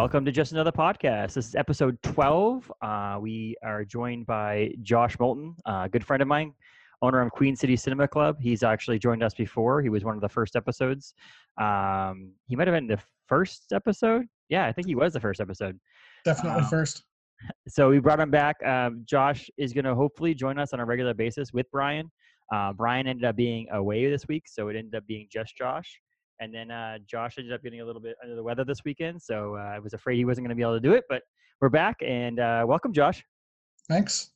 Welcome to Just Another Podcast. This is episode 12. Uh, we are joined by Josh Moulton, a good friend of mine, owner of Queen City Cinema Club. He's actually joined us before. He was one of the first episodes. Um, he might have been the first episode. Yeah, I think he was the first episode. Definitely Um, first. So we brought him back. Um, Josh is going to hopefully join us on a regular basis with Brian. Uh, Brian ended up being away this week, so it ended up being just Josh. And then uh, Josh ended up getting a little bit under the weather this weekend, so uh, I was afraid he wasn't going to be able to do it. But we're back, and uh, welcome, Josh. Thanks.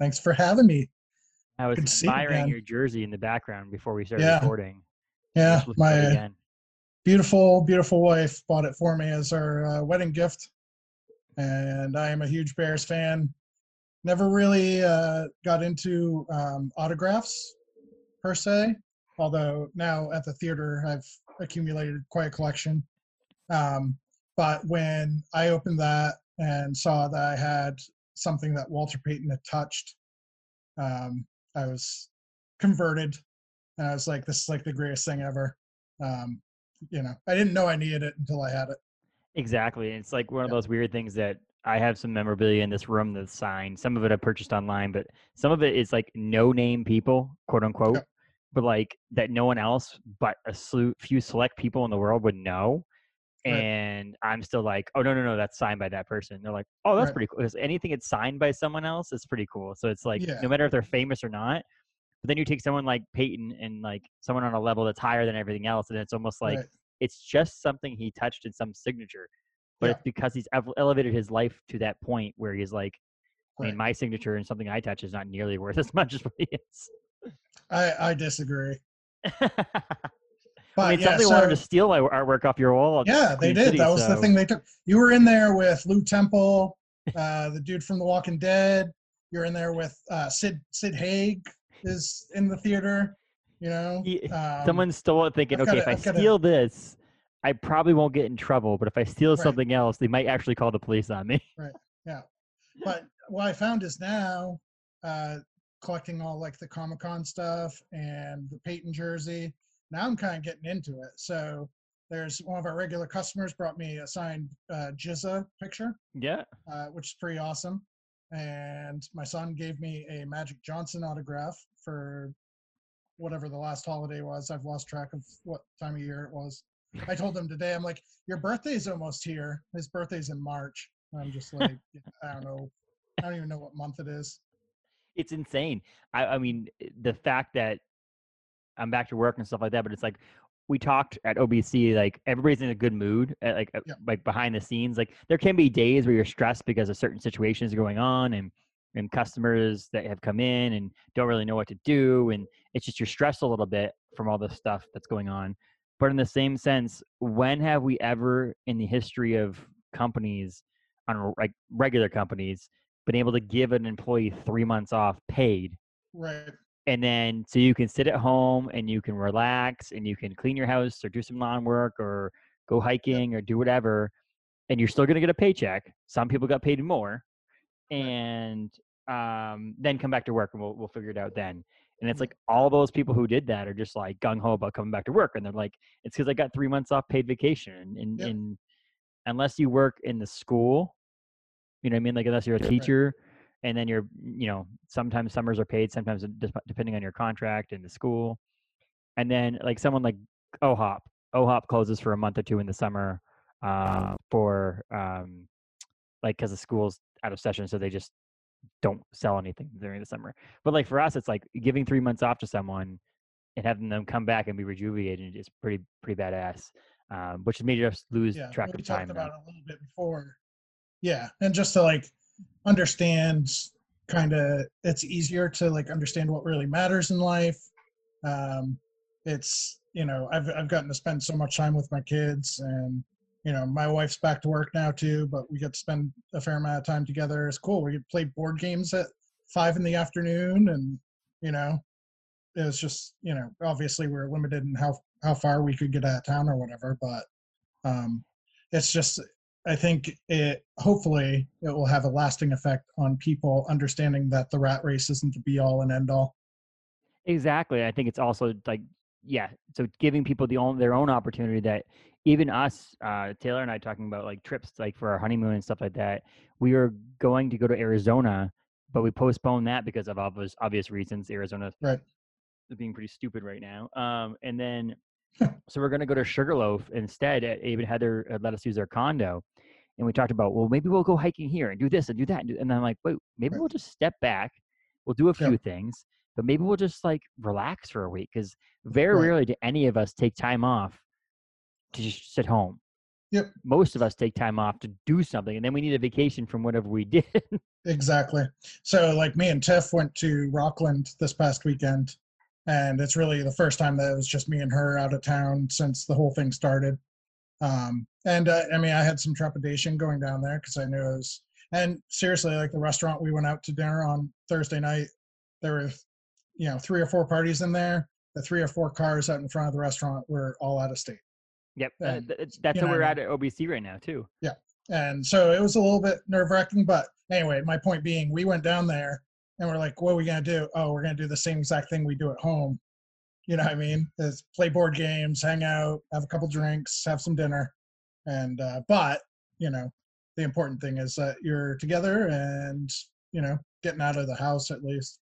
Thanks for having me. I was Good to see you admiring your jersey in the background before we started Yeah. recording. Yeah, Just looking at it my beautiful, beautiful wife bought it for me as our uh, wedding gift. And I am a huge Bears fan. Never really uh, got into um, autographs per se, although now at the theater I've accumulated quite a collection. Um, but when I opened that and saw that I had something that Walter Payton had touched, um, I was converted. And I was like, this is like the greatest thing ever. Um, you know, I didn't know I needed it until I had it. Exactly. It's like one of those weird things that I have some memorabilia in this room that's signed. Some of it I purchased online, but some of it is like no name people, quote unquote, but like that no one else but a few select people in the world would know. Right. And I'm still like, oh, no, no, no, that's signed by that person. They're like, oh, that's Right. pretty cool. Because anything that's signed by someone else is pretty cool. So it's like, Yeah. no matter if they're famous or not. But then you take someone like Payton and like someone on a level that's higher than everything else, and it's almost like Right. it's just something he touched in some signature but Yeah. it's because he's ev- elevated his life to that point where he's like i mean my signature and something i touch is not nearly worth as much as what he is I, I disagree. i But mean yeah, somebody wanted to steal my artwork off your wall Yeah, they did. City, that was the thing they took. You were in there with Lew Temple, uh, the dude from The Walking Dead. You're in there with uh, Sid Sid Haig is in the theater. You know, um, someone stole it thinking I've okay gotta- if i I've gotta- steal this i probably won't get in trouble but if i steal Right. something else they might actually call the police on me right. Yeah. But what I found is now uh, collecting all like the Comic Con stuff and the Payton jersey. Now I'm kind of getting into it. So there's one of our regular customers brought me a signed uh, Jizza picture. yeah uh, which is pretty awesome. And my son gave me a Magic Johnson autograph for whatever the last holiday was. I've lost track of what time of year it was. I told him today, I'm like, your birthday's almost here. His birthday's in March. I'm just like, I don't know. I don't even know what month it is. It's insane. I, I mean, the fact that I'm back to work and stuff like that, but it's like we talked at OBC, like everybody's in a good mood, like uh, Yeah. like behind the scenes. Like there can be days where you're stressed because of certain situations going on and and customers that have come in and don't really know what to do, and it's just you're stressed a little bit from all the stuff that's going on. But in the same sense, when have we ever in the history of companies, on like regular companies, been able to give an employee three months off paid Right. and then so you can sit at home and you can relax and you can clean your house or do some lawn work or go hiking or do whatever and you're still going to get a paycheck some people got paid more and um, then come back to work and we'll, we'll figure it out then and it's Mm. like all those people who did that are just like gung-ho about coming back to work and they're like it's because i got three months off paid vacation and, Yep. and unless you work in the school you know what i mean like unless you're a teacher and then you're you know sometimes summers are paid sometimes depending on your contract in the school and then like someone like ohop ohop closes for a month or two in the summer uh, for um like because the school's out of session so they just don't sell anything during the summer but like for us it's like giving three months off to someone and having them come back and be rejuvenated is pretty pretty badass. Um, which made us lose yeah, track we of time. talked about it a little bit before. Yeah, and just to like understand, kind of, it's easier to like understand what really matters in life. Um, it's you know, I've I've gotten to spend so much time with my kids, and you know, my wife's back to work now too, but we get to spend a fair amount of time together. It's cool. We could play board games at five in the afternoon, and you know, it was just you know, obviously we're limited in how how far we could get out of town or whatever, but um, it's just I think it hopefully it will have a lasting effect on people understanding that the rat race isn't the be all and end all. Exactly. I think it's also like, yeah. So giving people the own their own opportunity that even us, uh, Taylor and I talking about like trips like for our honeymoon and stuff like that. We were going to go to Arizona, but we postponed that because of obvious obvious reasons. Arizona Right. is being pretty stupid right now. Um, and then so we're gonna go to Sugarloaf instead. Abe and Heather let us use their condo, and we talked about well maybe we'll go hiking here and do this and do that. And, do, and I'm like, wait, maybe Right. we'll just step back. We'll do a Yeah. few things, but maybe we'll just like relax for a week because very Right. rarely do any of us take time off to just sit home. Yep. Most of us take time off to do something, and then we need a vacation from whatever we did. Exactly. So like me and Tiff went to Rockland this past weekend and it's really the first time that it was just me and her out of town since the whole thing started. Um, and uh, I mean, I had some trepidation going down there because I knew it was, and seriously, like the restaurant we went out to dinner on Thursday night, there were, you know, three or four parties in there. The three or four cars out in front of the restaurant were all out of state. yep, uh, And, th- that's where know, we're at at OBC right now too. Yeah, and so it was a little bit nerve wracking. But anyway, my point being, we went down there and we're like, what are we going to do? Oh, we're going to do the same exact thing we do at home. You know what I mean? Is play board games, hang out, have a couple drinks, have some dinner. And, uh, but, you know, the important thing is that you're together and, you know, getting out of the house at least.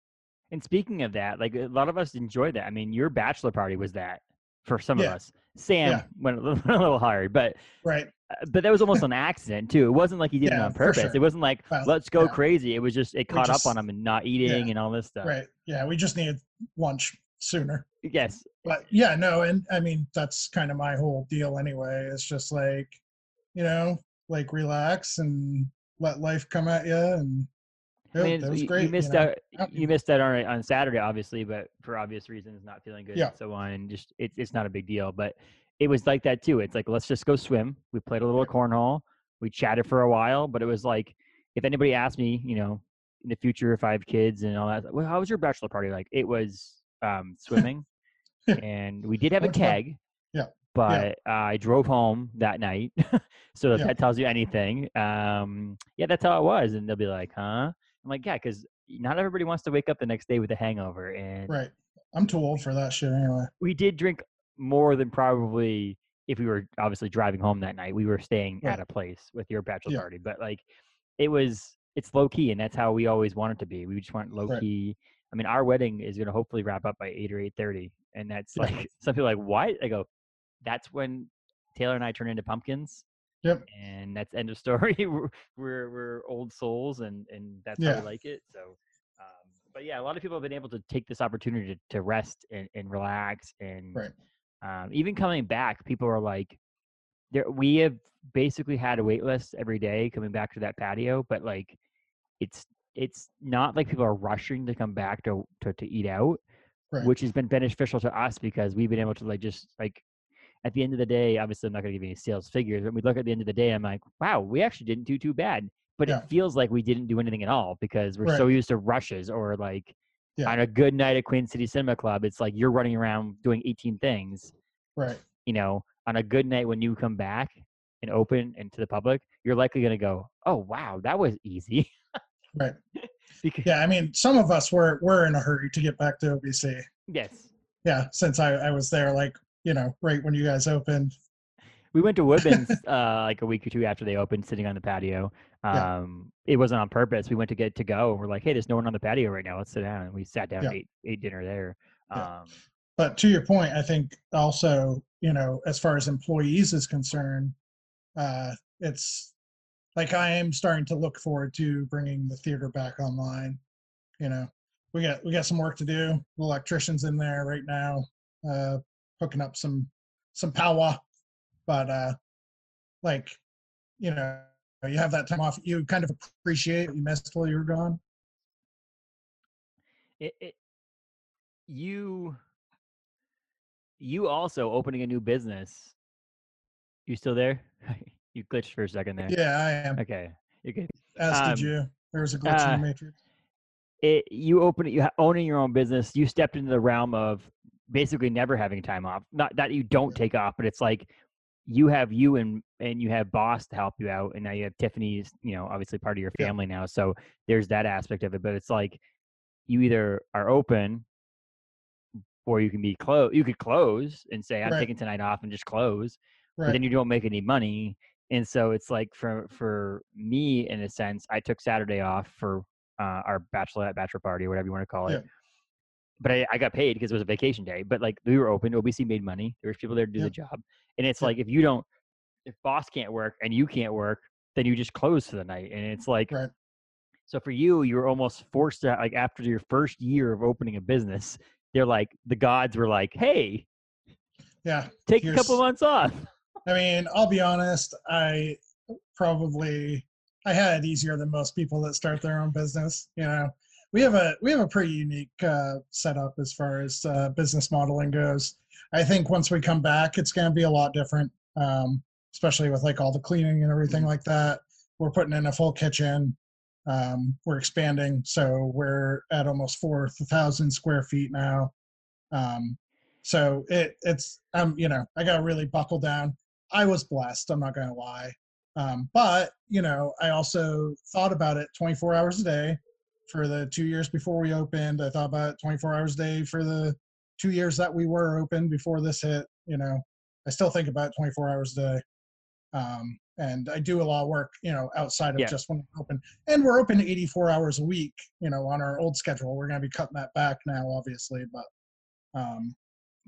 And speaking of that, like a lot of us enjoy that. I mean, your bachelor party was that for some of us. Sam Yeah. went a little, a little hard, but Right. uh, but that was almost an accident too. It wasn't like he did it on purpose. sure. It wasn't like Well, let's go yeah. crazy. It was just it caught just- up on him and not eating and all this stuff. Right. Yeah. We just needed lunch sooner. Yes, but yeah no and i mean that's kind of my whole deal anyway it's just like you know like relax and let life come at you and I mean, that was you, great you missed know. out. You missed out on on Saturday, obviously, but for obvious reasons, not feeling good Yeah. and so on. And just it's it's not a big deal, but it was like that too. It's like let's just go swim. We played a little cornhole. We chatted for a while, but it was like if anybody asked me, you know, in the future if I have kids and all that, well, how was your bachelor party? Like it was um, swimming, and we did have a keg. Yeah. But uh, I drove home that night, so if Yeah. that tells you anything. Um, yeah, that's how it was, and they'll be like, "Huh?" I'm like, "Yeah," because not everybody wants to wake up the next day with a hangover, and right i'm too old for that shit anyway we did drink more than probably if we were obviously driving home that night. We were staying Right. at a place with your bachelor Yeah. party, but like it was, it's low key, and that's how we always want it to be. We just want low Right. key. I mean, our wedding is going to hopefully wrap up by eight or eight thirty, and that's Yeah. like some people are like, "Why?" I go, "That's when Taylor and I turn into pumpkins." Yep. And that's end of story. we're, we're we're old souls, and and that's how Yeah. we like it. So, um, but yeah, a lot of people have been able to take this opportunity to, to rest and, and relax, and Right. um, even coming back, people are like, there. We have basically had a wait list every day coming back to that patio, but like, it's it's not like people are rushing to come back to to, to eat out, Right. which has been beneficial to us because we've been able to like just like at the end of the day, obviously I'm not going to give any sales figures, but we look at the end of the day, I'm like, wow, we actually didn't do too bad. But Yeah. it feels like we didn't do anything at all because we're so used to rushes or like Yeah. on a good night at Queen City Cinema Club, it's like you're running around doing 18 things. right You know, on a good night when you come back and open and to the public, you're likely going to go, oh, wow, that was easy. right because, yeah i mean some of us were were in a hurry to get back to obc yes. yeah since i i was there like you know right when you guys opened We went to Woodman's uh, like a week or two after they opened, sitting on the patio. Yeah. Um, It wasn't on purpose. We went to get to go, we're like, "Hey, there's no one on the patio right now. Let's sit down." And we sat down, Yeah. and ate, ate dinner there. Yeah. Um, but to your point i think also you know as far as employees is concerned uh it's like i am starting to look forward to bringing the theater back online you know we got we got some work to do the electricians in there right now uh, hooking up some some power, but uh, like you know, you have that time off. You kind of appreciate what you missed while you were gone. It, it, you you also opening a new business. You still there? you glitched for a second there. Yeah, I am. Okay, you're good. As Um, did you. There was a glitch in uh, the matrix. It you open it. You owning your own business. You stepped into the realm of basically never having time off. Not that you don't take off, but it's like you have you and and you have boss to help you out, and now you have Tiffany's. You know, obviously part of your Yeah. family now. So there's that aspect of it. But it's like you either are open or you can be closed. You could close and say, "I'm Right. taking tonight off," and just close. But then you don't make any money, and so it's like for for me, in a sense, I took Saturday off for uh, our bachelorette bachelor party or whatever you want to call it. Yeah. But I, I got paid because it was a vacation day. But like we were open, OBC made money. There was people there to do Yeah. the job, and it's Yeah. like if you don't, if boss can't work and you can't work, then you just close for the night, and it's like. Right. So for you, you're almost forced to like after your first year of opening a business, they're like the gods were like, "Hey, Yeah. take a couple months off." I mean, I'll be honest. I probably I had it easier than most people that start their own business. You know, we have a we have a pretty unique uh, setup as far as uh, business modeling goes. I think once we come back, it's going to be a lot different, um, especially with like all the cleaning and everything like that. We're putting in a full kitchen. Um, we're expanding, so we're at almost four thousand square feet now. Um, so it it's um you know I got to really buckle down. I was blessed. I'm not going to lie. Um, but you know, I also thought about it 24 hours a day for the two years before we opened. I thought about it 24 hours a day for the two years that we were open before this hit. You know, I still think about it 24 hours a day. Um, and I do a lot of work, you know, outside of Yeah. just when we're open. And we're open 84 hours a week, you know, on our old schedule. We're going to be cutting that back now, obviously, but um,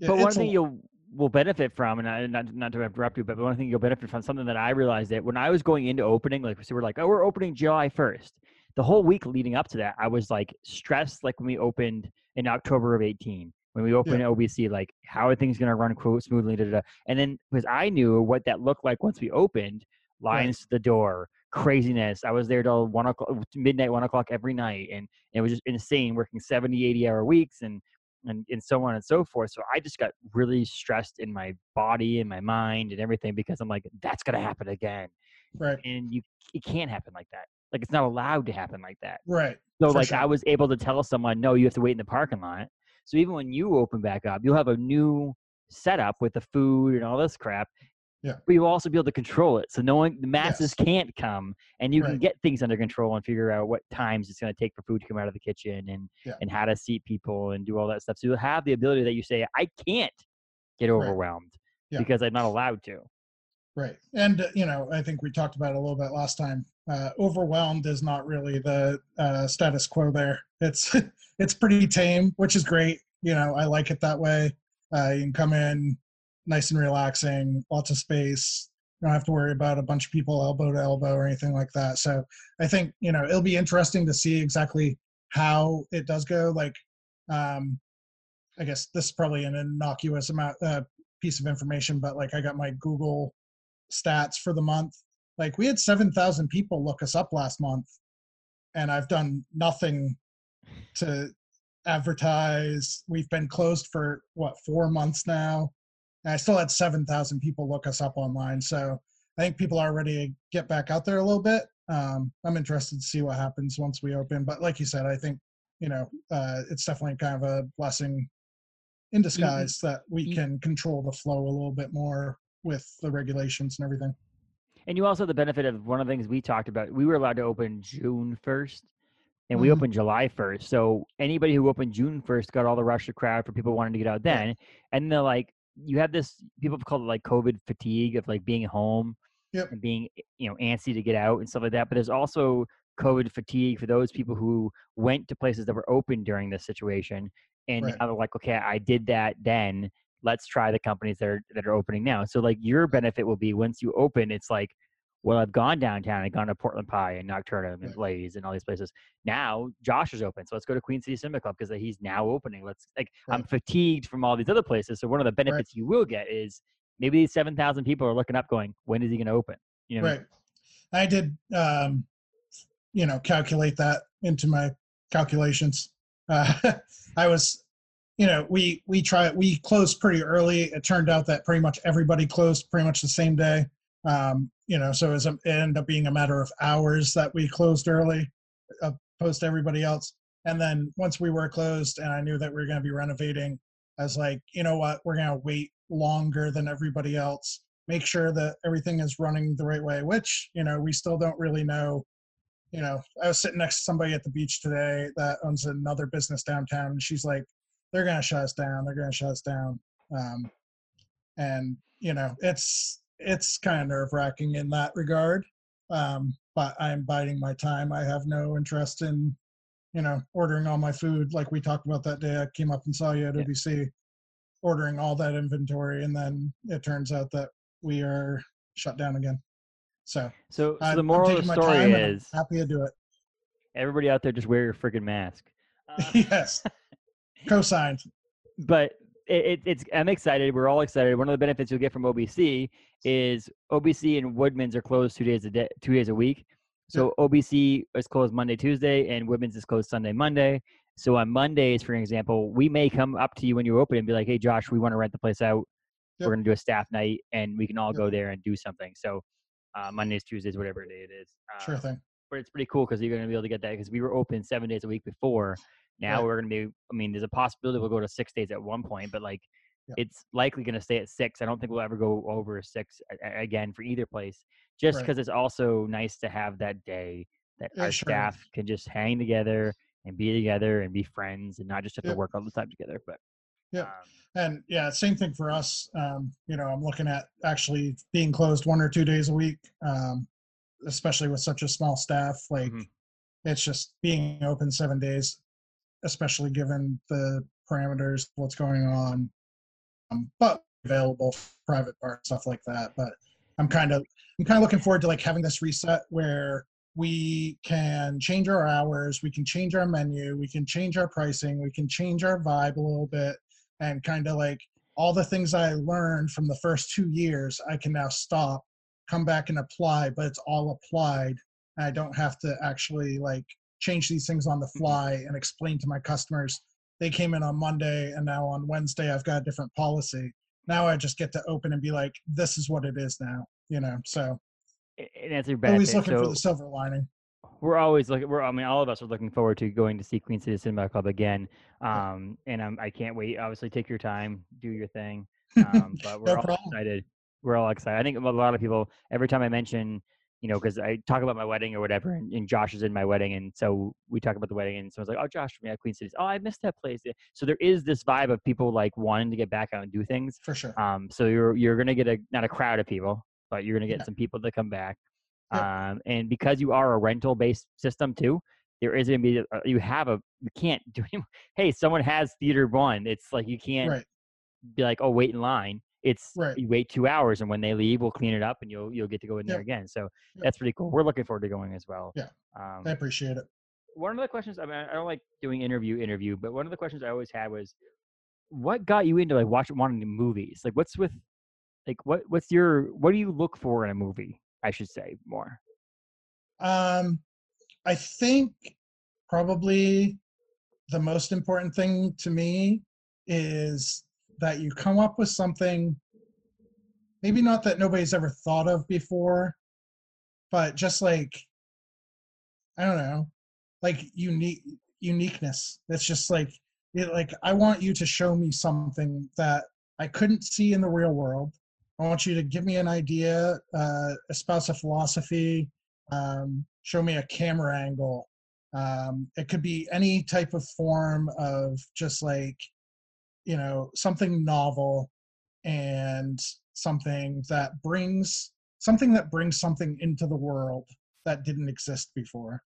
But one it's a thing you'll will benefit from, and I, not not to interrupt you, but one thing you'll benefit from something that I realized that when I was going into opening, like so we're like, oh, we're opening July first. The whole week leading up to that, I was like stressed, like when we opened in October of eighteen, when we opened OBC, like how are things going to run quote smoothly, da, da, da. and then because I knew what that looked like once we opened, Right. lines to the door, craziness. I was there till one o'clock, midnight, one o'clock every night, and it was just insane, working 70, 80 hour weeks, and and, and so on and so forth. So I just got really stressed in my body and my mind and everything because I'm like, that's gonna happen again. right, And you it can't happen like that. Like it's not allowed to happen like that. right, So For like sure. I was able to tell someone, no, you have to wait in the parking lot. So even when you open back up, you'll have a new setup with the food and all this crap. Yeah. But you'll also be able to control it. So knowing the masses Yes. can't come and you can get things under control and figure out what times it's going to take for food to come out of the kitchen and Yeah. and how to seat people and do all that stuff. So you'll have the ability that you say, I can't get overwhelmed Yeah. because I'm not allowed to. Right. And, uh, you know, I think we talked about it a little bit last time. Uh, overwhelmed is not really the uh, status quo there. It's it's pretty tame, which is great. You know, I like it that way. Uh, you can come in nice and relaxing, lots of space. You don't have to worry about a bunch of people elbow to elbow or anything like that. So I think, you know, it'll be interesting to see exactly how it does go. Like, um, I guess this is probably an innocuous amount uh, piece of information, but like I got my Google stats for the month. Like we had 7,000 people look us up last month, and I've done nothing to advertise. We've been closed for what four months now, and I still had 7,000 people look us up online. So I think people are ready to get back out there a little bit. Um, I'm interested to see what happens once we open. But like you said, I think you know uh, it's definitely kind of a blessing in disguise that we you- can control the flow a little bit more with the regulations and everything. And you also have the benefit of one of the things we talked about. We were allowed to open June first, and we Mhm. opened July first. So anybody who opened June first got all the rush of crowd for people wanting to get out then. And they're like, you have this. People have called it like COVID fatigue of like being home Yep. and being eh, you know antsy to get out and stuff like that. But there's also COVID fatigue for those people who went to places that were open during this situation, and Right. now they're like, okay, I did that then. Let's try the companies that are that are opening now. So like your benefit will be once you open, it's like, well, I've gone downtown. I've gone to Portland Pie and Nocturnem and Right. Blaze and all these places. Now Josh is open, so let's go to Queen City Cinema Club because he's now opening. Let's like I'm fatigued from all these other places. So one of the benefits you will get is maybe these seven thousand people are looking up, going, when is he going to open? You know? Right. I did, um, you know, calculate that into my calculations. Uh, I was, you know, we we try we closed pretty early. It turned out that pretty much everybody closed pretty much the same day. Um, you know, so it, a, it ended up being a matter of hours that we closed early, uh, opposed to everybody else. And then once we were closed, and I knew that we were going to be renovating, I was like, you know what, we're going to wait longer than everybody else. Make sure that everything is running the right way which you know we still don't really know. You know i was sitting next to somebody at the beach today that owns another business downtown and she's like they're going to shut us down. They're going to shut us down. Um, and you know it's it's kind of nerve wracking in that regard um, but i'm biding my time i have no interest in you know ordering all my food like we talked about that day i came up and saw you at Yeah. obc ordering all that inventory and then it turns out that we are shut down again so So, so the moral of the story is happy to do it everybody out there just wear your freaking mask. Uh, yes co-signed but it, it, it's I'm excited. We're all excited. One of the benefits you'll get from OBC is OBC and Woodman's are closed two days a day, two days a week. So OBC is closed Monday, Tuesday, and Woodman's is closed Sunday, Monday. So on Mondays, for example, we may come up to you when you're open and be like, "Hey, Josh, we want to rent the place out. Yep. We're going to do a staff night, and we can all Yep. go there and do something." So uh, Mondays, Tuesdays, whatever day it is. sure Um, thing but it's pretty cool because you're going to be able to get that because we were open seven days a week before. Now Right. we're going to be. I mean, there's a possibility we'll go to six days at one point, but like Yep. it's likely going to stay at six. I don't think we'll ever go over six again for either place, just Right. because it's also nice to have that day that It our sure is. staff can just hang together and be together and be friends and not just have to work all the time together. But yeah, um, and yeah same thing for us um, you know i'm looking at actually being closed one or two days a week um, especially with such a small staff like Mhm. it's just being open seven days especially given the parameters what's going on um, but available for private part stuff like that. But i'm kind of i'm kind of looking forward to like having this reset where we can change our hours we can change our menu we can change our pricing we can change our vibe a little bit and kind of like all the things i learned from the first two years i can now stop come back and apply but it's all applied. And i don't have to actually like change these things on the fly and explain to my customers they came in on monday and now on wednesday i've got a different policy now i just get to open and be like this is what it is now you know so and that's your always benefit. looking for the silver lining we're always looking. We're I mean, all of us are looking forward to going to see Queen City Cinema Club again. Um, and I'm, I can't wait. Obviously, take your time, do your thing. Um, but we're No all problem. excited. We're all excited. I think a lot of people. Every time I mention, you know, because I talk about my wedding or whatever, and, and Josh is in my wedding, and so we talk about the wedding, and someone's like, "Oh, Josh, from yeah, Queen City. Oh, I missed that place." So there is this vibe of people like wanting to get back out and do things. for sure Um, so you're you're gonna get a not a crowd of people, but you're gonna get Yeah. some people to come back. Yep. Um, and because you are a rental based system too, there is gonna be a, you have a you can't do any, hey someone has theater one. It's like you can't right be like oh wait in line. It's Right. you wait two hours and when they leave we'll clean it up and you'll you'll get to go in there again. So Yep. that's pretty cool. We're looking forward to going as well. Yeah. Um, i appreciate it one of the questions I mean I don't like doing interview interview, but one of the questions I always had was what got you into like watching wanting movies? Like what's with like what what's your what do you look for in a movie? I should say more. Um, I think probably the most important thing to me is that you come up with something, maybe not that nobody's ever thought of before, but just like, I don't know, like unique uniqueness. It's just like, it, like I want you to show me something that I couldn't see in the real world. I want you to give me an idea, uh, espouse a philosophy, um, show me a camera angle. Um, it could be any type of form of just like, you know, something novel and something that brings something that brings something into the world that didn't exist before.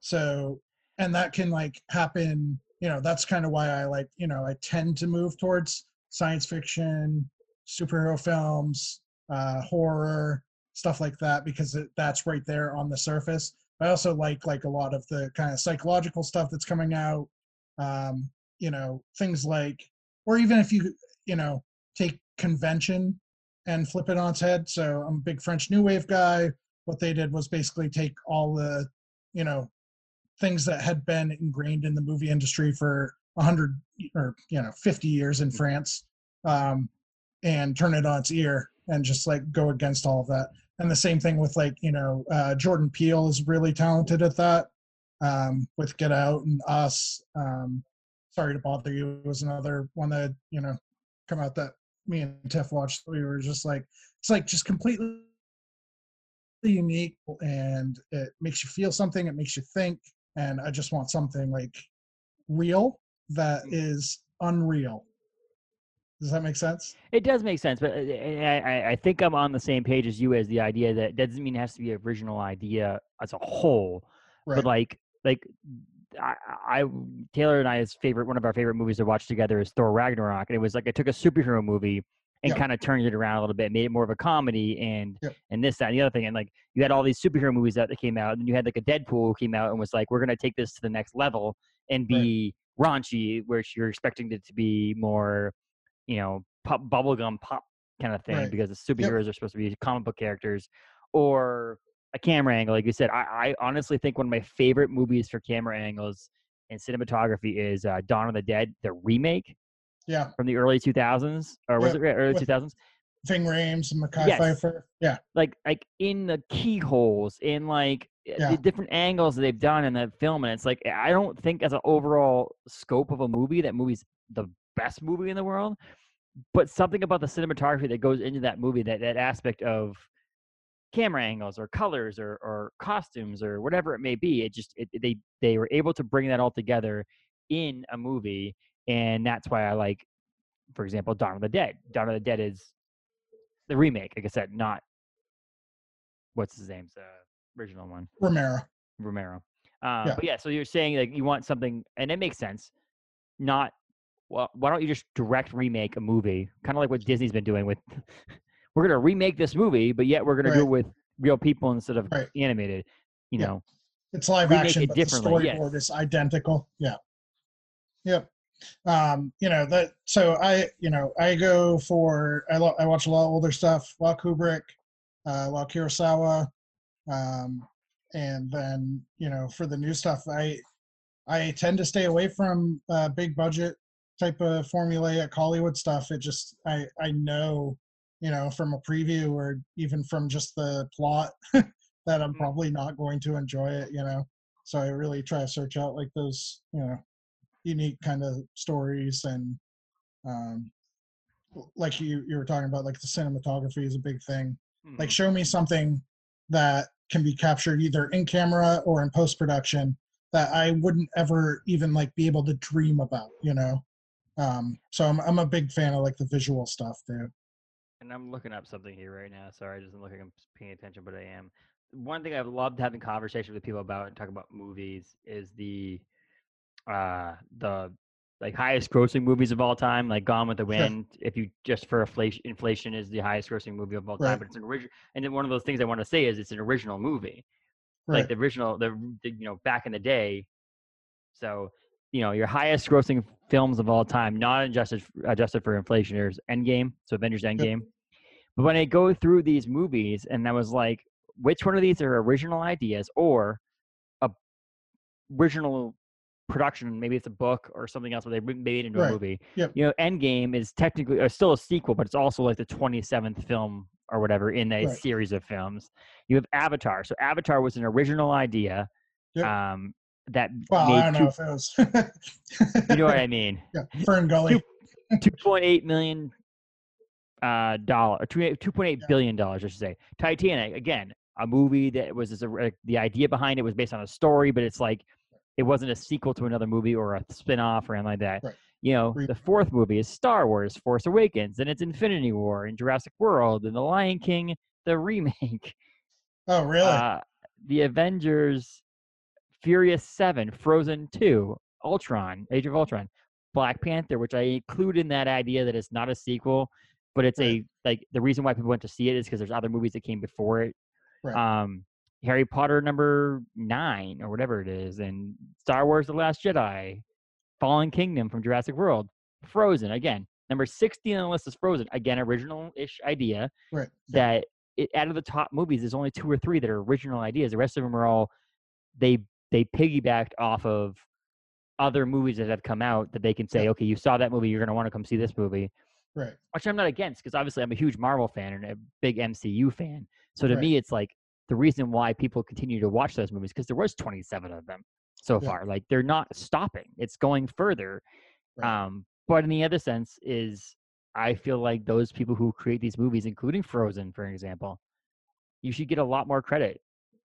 So, and that can like happen, you know, that's kind of why I like, you know, I tend to move towards science fiction, superhero films, uh, horror, stuff like that because it, that's right there on the surface. I also like like a lot of the kind of psychological stuff that's coming out. Um, you know, things like, or even if you you know take convention and flip it on its head. So I'm a big French New Wave guy. What they did was basically take all the you know things that had been ingrained in the movie industry for 100 or you know 50 years in France um, and turn it on its ear and just like go against all of that. And the same thing with like you know uh, Jordan Peele is really talented at that um, with Get Out and Us. Um, Sorry to bother you It was another one that you know come out that me and Tiff watched. We were just like it's like just completely unique and it makes you feel something. It makes you think. And I just want something like real that is unreal does that make sense? It does make sense, but uh, I, I think I'm on the same page as you as the idea that doesn't mean it has to be an original idea as a whole, right. but like like I, I Taylor and I's favorite one of our favorite movies to watch together is Thor Ragnarok, and it was like I took a superhero movie and yep. kind of turned it around a little bit, made it more of a comedy and yep. and this that and the other thing, and like you had all these superhero movies that came out, and you had like a Deadpool who came out and was like, we're gonna take this to the next level and be right. raunchy, which you're expecting it to be more you know pop bubblegum pop kind of thing right. because the superheroes yep. are supposed to be comic book characters or a camera angle like you said I, I, honestly think one of my favorite movies for camera angles and cinematography is uh, dawn of the dead the remake yeah from the early 2000s or was it early With 2000s Ving Rhames and Mekhi yes. Phifer. Yeah. Like like in the keyholes, in like eh, yeah. the different angles that they've done in the film. And it's like I don't think as an overall scope of a movie that movie's the best movie in the world, but something about the cinematography that goes into that movie, that that aspect of camera angles or colors or or costumes or whatever it may be, it just it, they they were able to bring that all together in a movie, and that's why I like, for example, Dawn of the Dead. Dawn of the Dead is the remake, like I said, not what's his name's uh, original one, Romero. Romero. Uh, yeah. But yeah, so you're saying like you want something, and it makes sense. Not well, why don't you just direct remake a movie, kind of like what Disney's been doing with. we're gonna remake this movie, but yet we're gonna do it with real people instead of right. animated. You yeah. know, it's live action, it but the storyboard yes. is identical. Yeah. Yep. Um, you know that. So I, you know, I go for I, lo- I watch a lot of older stuff, a lot Kubrick, uh, a lot Kurosawa, um, and then you know for the new stuff, I I tend to stay away from uh, big budget type of formulaic Hollywood stuff. It just I I know, you know, from a preview or even from just the plot that I'm mm-hmm. probably not going to enjoy it, you know. So I really try to search out like those, you know, unique kind of stories and um like you you were talking about like the cinematography is a big thing. Mm-hmm. Like show me something that can be captured either in camera or in post production that I wouldn't ever even like be able to dream about, you know. Um, so I'm I'm a big fan of like the visual stuff too. And I'm looking up something here right now. Sorry, I doesn't look like I'm paying attention, but I am. One thing I've loved having conversations with people about and talking about movies is the uh the like highest grossing movies of all time, like Gone with the Wind. Sure. If you just for inflation, inflation is the highest grossing movie of all time, right. but it's an original. And then one of those things I want to say is it's an original movie, right. like the original, the, the you know back in the day. So you know your highest grossing films of all time, not adjusted adjusted for inflation. There's Endgame, so Avengers Endgame. But when I go through these movies, and I was like, which one of these are original ideas or a original production? Maybe it's a book or something else, where they made into right. a movie. Yep. You know, Endgame is technically uh, still a sequel, but it's also like the 27th film or whatever in a right. series of films. You have Avatar. So Avatar was an original idea. Yep. Um, that well, I don't two, know if it was. you know what I mean? Yeah, Fern Gully. Two point eight million uh dollar, two two point eight yeah. billion dollars, I should say. Titanic again, a movie that was a, the idea behind it was based on a story, but it's like it wasn't a sequel to another movie or a spin-off or anything like that. Right. You know, the fourth movie is Star Wars: Force Awakens, and it's Infinity War and Jurassic World and The Lion King, the remake. Oh, really? Uh, the Avengers Furious 7, Frozen 2, Ultron, Age of Ultron, Black Panther, which I include in that idea that it's not a sequel, but it's Right. a like the reason why people went to see it is because there's other movies that came before it. Right. Um, Harry Potter number nine or whatever it is, and Star Wars: The Last Jedi, Fallen Kingdom from Jurassic World, Frozen again. Number 60 on the list is Frozen. Again, original-ish idea Right. that it, out of the top movies, there's only two or three that are original ideas. The rest of them are all they they piggybacked off of other movies that have come out that they can say, Yeah. okay, you saw that movie, you're going to want to come see this movie, Right. which I'm not against because obviously I'm a huge Marvel fan and a big MCU fan. So to Right. me, it's like the reason why people continue to watch those movies because there was 27 of them so Yeah. far. Like they're not stopping; it's going further. Right. Um, but in the other sense, is I feel like those people who create these movies, including Frozen, for example, you should get a lot more credit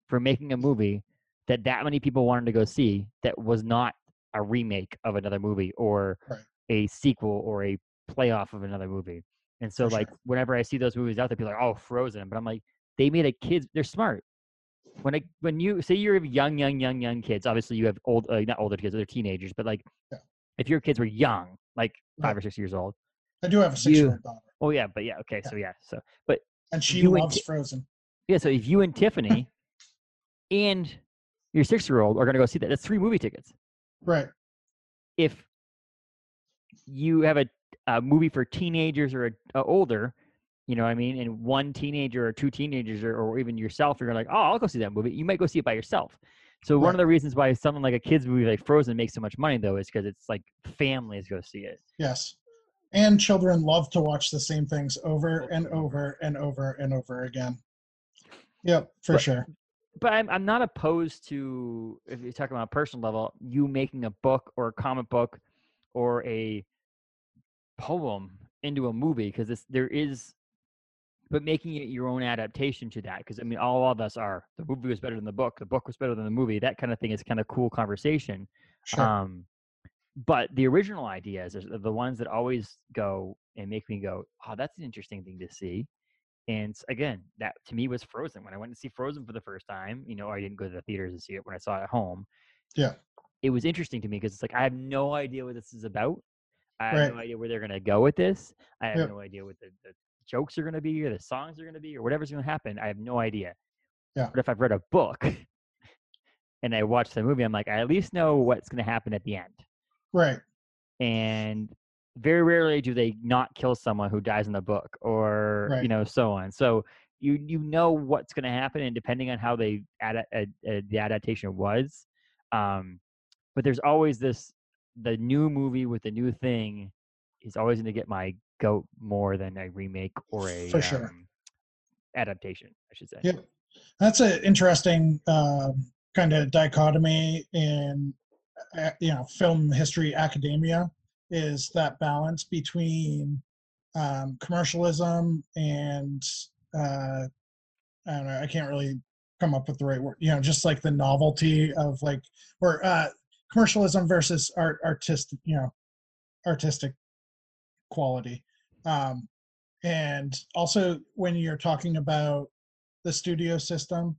for making a movie that that many people wanted to go see that was not a remake of another movie or Right. a sequel or a playoff of another movie. And so, For like, sure. whenever I see those movies out there, people are like, "Oh, Frozen," but I'm like, they made a kids. They're smart. When I when you say you're young, young, young, young kids, obviously you have old, uh, not older kids, they're teenagers, but like, Yeah. if your kids were young, like five Right. or six years old, I do have a six year old daughter, oh yeah, but yeah, okay, Yeah. so yeah, so but and she You and loves Frozen. yeah, so if you and Tiffany and your six year old are gonna go see that, that's three movie tickets. Right. If you have a, a movie for teenagers or a, a older, you know what I mean, and one teenager or two teenagers or, or even yourself, you're like, oh, I'll go see that movie. You might go see it by yourself. So one of the reasons why something like a kids movie like Frozen makes so much money though is because it's like families go see it. Yes. And children love to watch the same things over and over and over and over again. Yep, for But- sure. But I'm I'm not opposed to if you're talking about a personal level, you making a book or a comic book or a poem into a movie because there is but making it your own adaptation to that because I mean all of us are the movie was better than the book, the book was better than the movie. That kind of thing is kind of cool conversation. Sure. Um, but the original ideas are the ones that always go and make me go, "Oh, that's an interesting thing to see." And again, that to me was Frozen. When I went to see Frozen for the first time, you know, I didn't go to the theaters to see it when I saw it at home. Yeah. It was interesting to me because it's like I have no idea what this is about. I have Right. no idea where they're gonna go with this. I have Yep. no idea what the, the jokes are gonna be or the songs are gonna be or whatever's gonna happen. I have no idea. Yeah. But if I've read a book and I watch the movie, I'm like, I at least know what's gonna happen at the end right. and very rarely do they not kill someone who dies in the book or you know so on so you you know what's going to happen and depending on how they ad, ad, ad, the adaptation was um but there's always this the new movie with the new thing is always going to get my goat more than a remake or a For sure. um, adaptation i should say Yeah. That's an interesting um, kind of dichotomy in uh, you know film history academia is that balance between um, commercialism and uh, I don't know I can't really come up with the right word you know just like the novelty of like or uh, commercialism versus art artistic you know artistic quality um, and also when you're talking about the studio system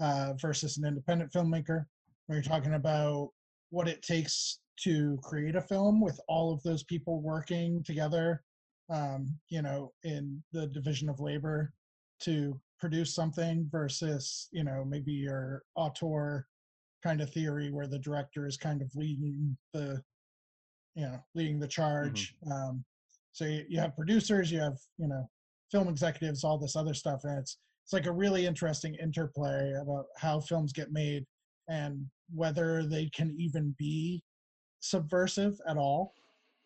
uh, versus an independent filmmaker. When you're talking about what it takes to create a film with all of those people working together, um, you know, in the division of labor to produce something versus, you know, maybe your auteur kind of theory where the director is kind of leading the, you know, leading the charge. Um, so you, you have producers, you have, you know, film executives, all this other stuff, and it's it's like a really interesting interplay about how films get made and whether they can even be subversive at all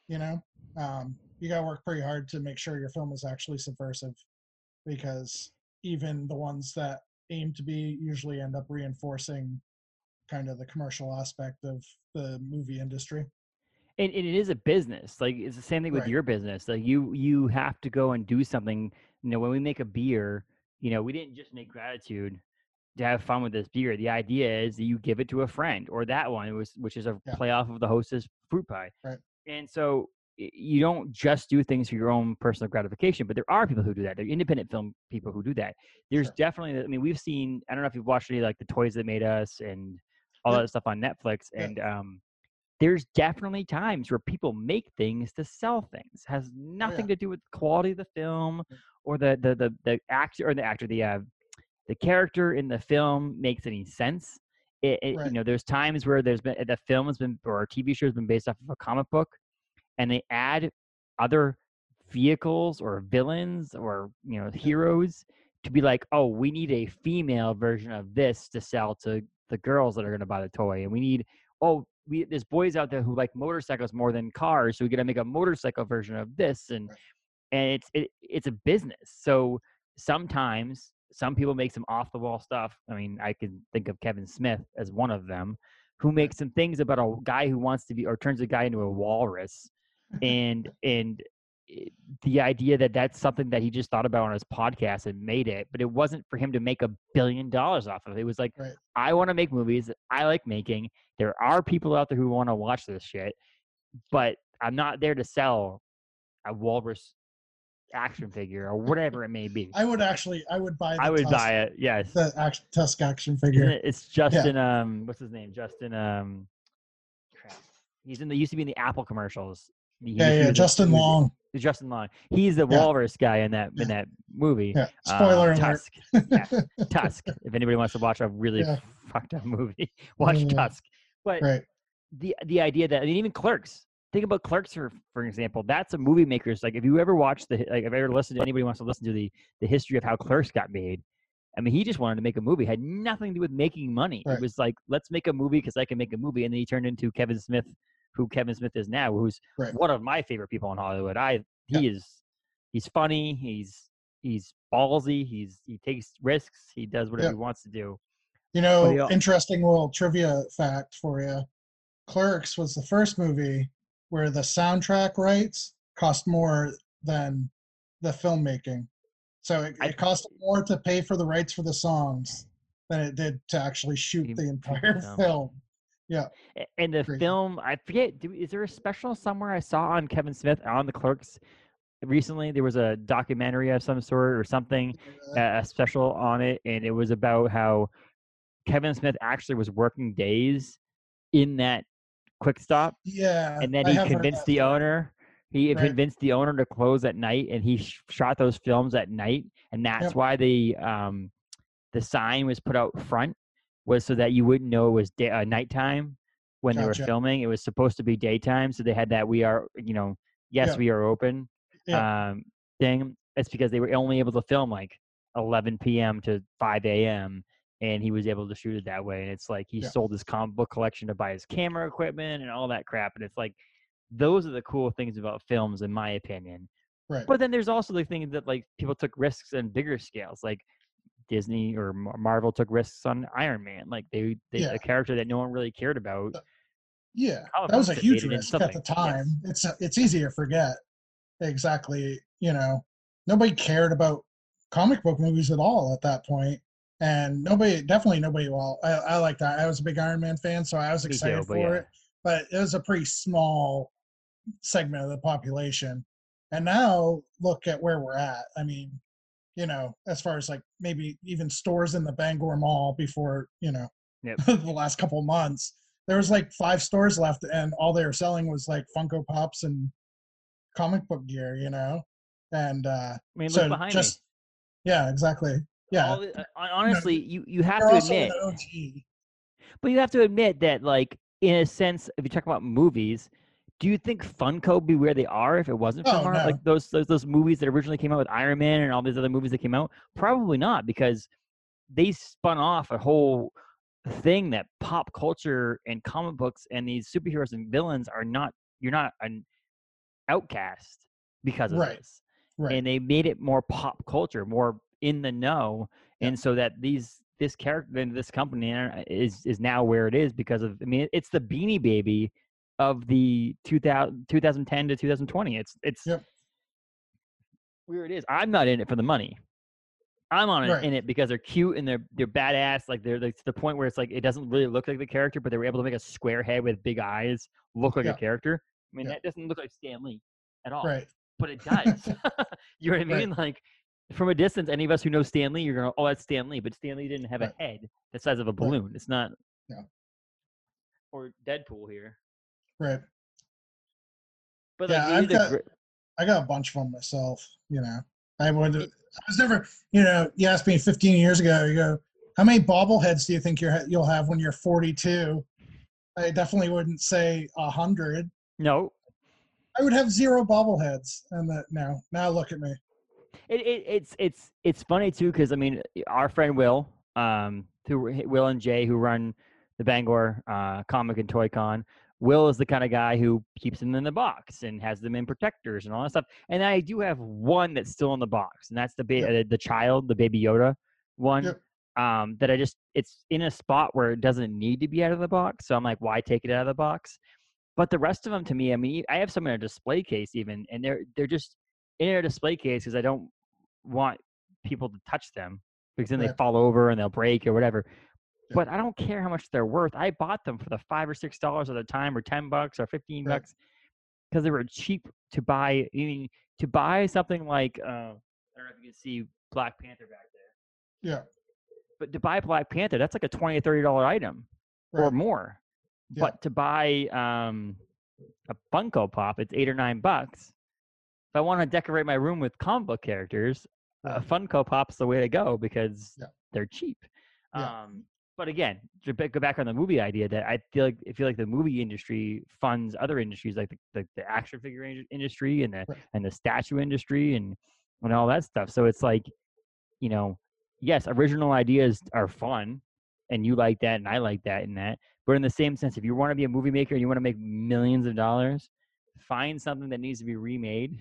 you know um, you got to work pretty hard to make sure your film is actually subversive because even the ones that aim to be usually end up reinforcing kind of the commercial aspect of the movie industry and, and it is a business like it's the same thing with Right. your business like you you have to go and do something you know when we make a beer you know we didn't just make gratitude to have fun with this beer the idea is that you give it to a friend or that one was which is a Yeah. playoff of the hostess fruit pie Right. and so you don't just do things for your own personal gratification but there are people who do that there are independent film people who do that there's Sure. definitely i mean we've seen i don't know if you've watched any like the toys that made us and all Yep. that stuff on netflix Yeah. and um there's definitely times where people make things to sell things. Has nothing to do with the quality of the film or the the the, the actor or the actor the uh, the character in the film makes any sense. It, it, Right. You know, there's times where there's been the film has been or a TV show has been based off of a comic book, and they add other vehicles or villains or you know heroes to be like, oh, we need a female version of this to sell to the girls that are going to buy the toy, and we need oh, we there's boys out there who like motorcycles more than cars, so we got to make a motorcycle version of this, and Right. and it's it, it's a business. So sometimes some people make some off the wall stuff. I mean, I can think of Kevin Smith as one of them, who makes some things about a guy who wants to be or turns a guy into a walrus, and and eh, the idea that that's something that he just thought about on his podcast and made it, but it wasn't for him to make a billion dollars off of it. It was like, Right. I want to make movies. that I like making. There are people out there who want to watch this shit, but I'm not there to sell a walrus action figure or whatever it may be. I would actually, I would buy. I would Tusk, buy it. Yes. the action, Tusk action figure. it- It's Justin. Um, what's his name? Justin. Um, crap. He's in the used to be in the Apple commercials. He- Yeah, he yeah, Justin was- Long. Justin Long. He's the Yeah. walrus guy in that Yeah. in that movie. Yeah. uh, Spoiler alert. Tusk. Yes, Tusk. If anybody wants to watch a really Yeah. fucked up movie, watch Yeah. Tusk. But Right. the the idea that I mean, even Clerks. Think about Clerks for for example. That's a movie maker's like if you ever watched the like if I ever listened to anybody wants to listen to the the history of how Clerks got made. I mean, he just wanted to make a movie. Had nothing to do with making money. Right. It was like let's make a movie because I can make a movie, and then he turned into Kevin Smith, who Kevin Smith is now, who's Right. one of my favorite people in Hollywood. I he is he's funny. He's he's ballsy. He's he takes risks. He does whatever Yeah. he wants to do. You know, he interesting little trivia fact for you. Clerks was the first movie where the soundtrack rights cost more than the filmmaking. So it, it cost more to pay for the rights for the songs than it did to actually shoot the entire film. film. A- And the film, I forget, do, is there a special somewhere I saw on Kevin Smith on the Clerks recently? There was a documentary of some sort or something, Uh, a special on it, and it was about how Kevin Smith actually was working days in that quick stop, yeah. and then I he convinced the owner. He Right. convinced the owner to close at night, and he sh- shot those films at night, and that's Yep. why the um, the sign was put out front was so that you wouldn't know it was day, uh, nighttime when they were filming. It was supposed to be daytime, so they had that we are, you know, yes, Yeah. we are open Yeah. um, thing. It's because they were only able to film like 11 p.m. to 5 a.m. and he was able to shoot it that way. And it's like he Yeah. sold his comic book collection to buy his camera equipment and all that crap. And it's like those are the cool things about films, in my opinion. Right. But then there's also the thing that like people took risks on bigger scales, like Disney or Marvel took risks on Iron Man. Like they, they Yeah. a character that no one really cared about. Yeah, that was a huge made it into risk at the something, yes. time. It's it's easy to forget exactly. You know, nobody cared about comic book movies at all at that point, and nobody, definitely nobody. Well, I, I like that. I was a big Iron Man fan, so I was Me too, excited for yeah. it. But it was a pretty small segment of the population, and now look at where we're at. I mean, you know, as far as like maybe even stores in the Bangor Mall before you know Yep. the last couple months there was like five stores left and all they were selling was like funko pops and comic book gear you know and uh I mean, look so behind just me. yeah exactly yeah the- uh, honestly, you you have They're to admit, but you have to admit that, like in a sense, if you talk about movies, do you think Funko would be where they are if it wasn't for Oh, no. Like those, those those movies that originally came out with Iron Man and all these other movies that came out? Probably not, because they spun off a whole thing that pop culture and comic books and these superheroes and villains are not. You're not an outcast because of Right, this right and they made it more pop culture, more in the know, Yeah. and so that these this character and this company is is now where it is because of I mean it's the Beanie Baby of the 2000, 2010 to 2020. It's it's Yep. where it is. I'm not in it for the money. I'm on it Right. in it because they're cute and they're they're badass. Like they're like to the point where it's like it doesn't really look like the character, but they were able to make a square head with big eyes look like Yeah. a character. I mean Yeah. that doesn't look like Stan Lee at all right but it does. you know what I Right. mean? Like from a distance, any of us who know Stan Lee, you're gonna, oh, that's Stan Lee. But Stan Lee didn't have Right. a head the size of a balloon. It's not. Yeah. Or Deadpool here. Right. But Yeah, like, I've got- gr- I got a bunch of them myself. You know, I would. I was never. You know, you asked me 15 years ago. You go, how many bobbleheads do you think you're, you'll have when you're 42? I definitely wouldn't say a hundred. no, I would have zero bobbleheads. And that now, now look at me. It, it it's it's it's funny too because I mean our friend Will, um, who Will and Jay who run the Bangor uh, Comic and Toy Con. Will is the kind of guy who keeps them in the box and has them in protectors and all that stuff. And I do have one that's still in the box, and that's the ba- Yep. the child, the Baby Yoda one. Yep. Um, that I just it's in a spot where it doesn't need to be out of the box. So I'm like, why take it out of the box? But the rest of them, to me, I mean, I have some in a display case even, and they're they're just in a display case because I don't want people to touch them because then they fall over and they'll break or whatever. Yeah. But I don't care how much they're worth. I bought them for the five or six dollars at a time, or ten bucks, or fifteen Right. bucks, because they were cheap to buy. I mean, to buy something like uh, I don't know if you can see Black Panther back there, Yeah. but to buy Black Panther, that's like a twenty or thirty dollar item or more. Yeah. But to buy um, a Funko Pop, it's eight or nine bucks. If I want to decorate my room with comic book characters, a Right. Funko Pop's the way to go because Yeah. they're cheap. Yeah. Um, but again, to go back on the movie idea, that I feel like I feel like the movie industry funds other industries like the, the, the action figure industry and the Right. and the statue industry and and all that stuff. So it's like, you know, yes, original ideas are fun, and you like that, and I like that, and that. But in the same sense, if you want to be a movie maker and you want to make millions of dollars, find something that needs to be remade,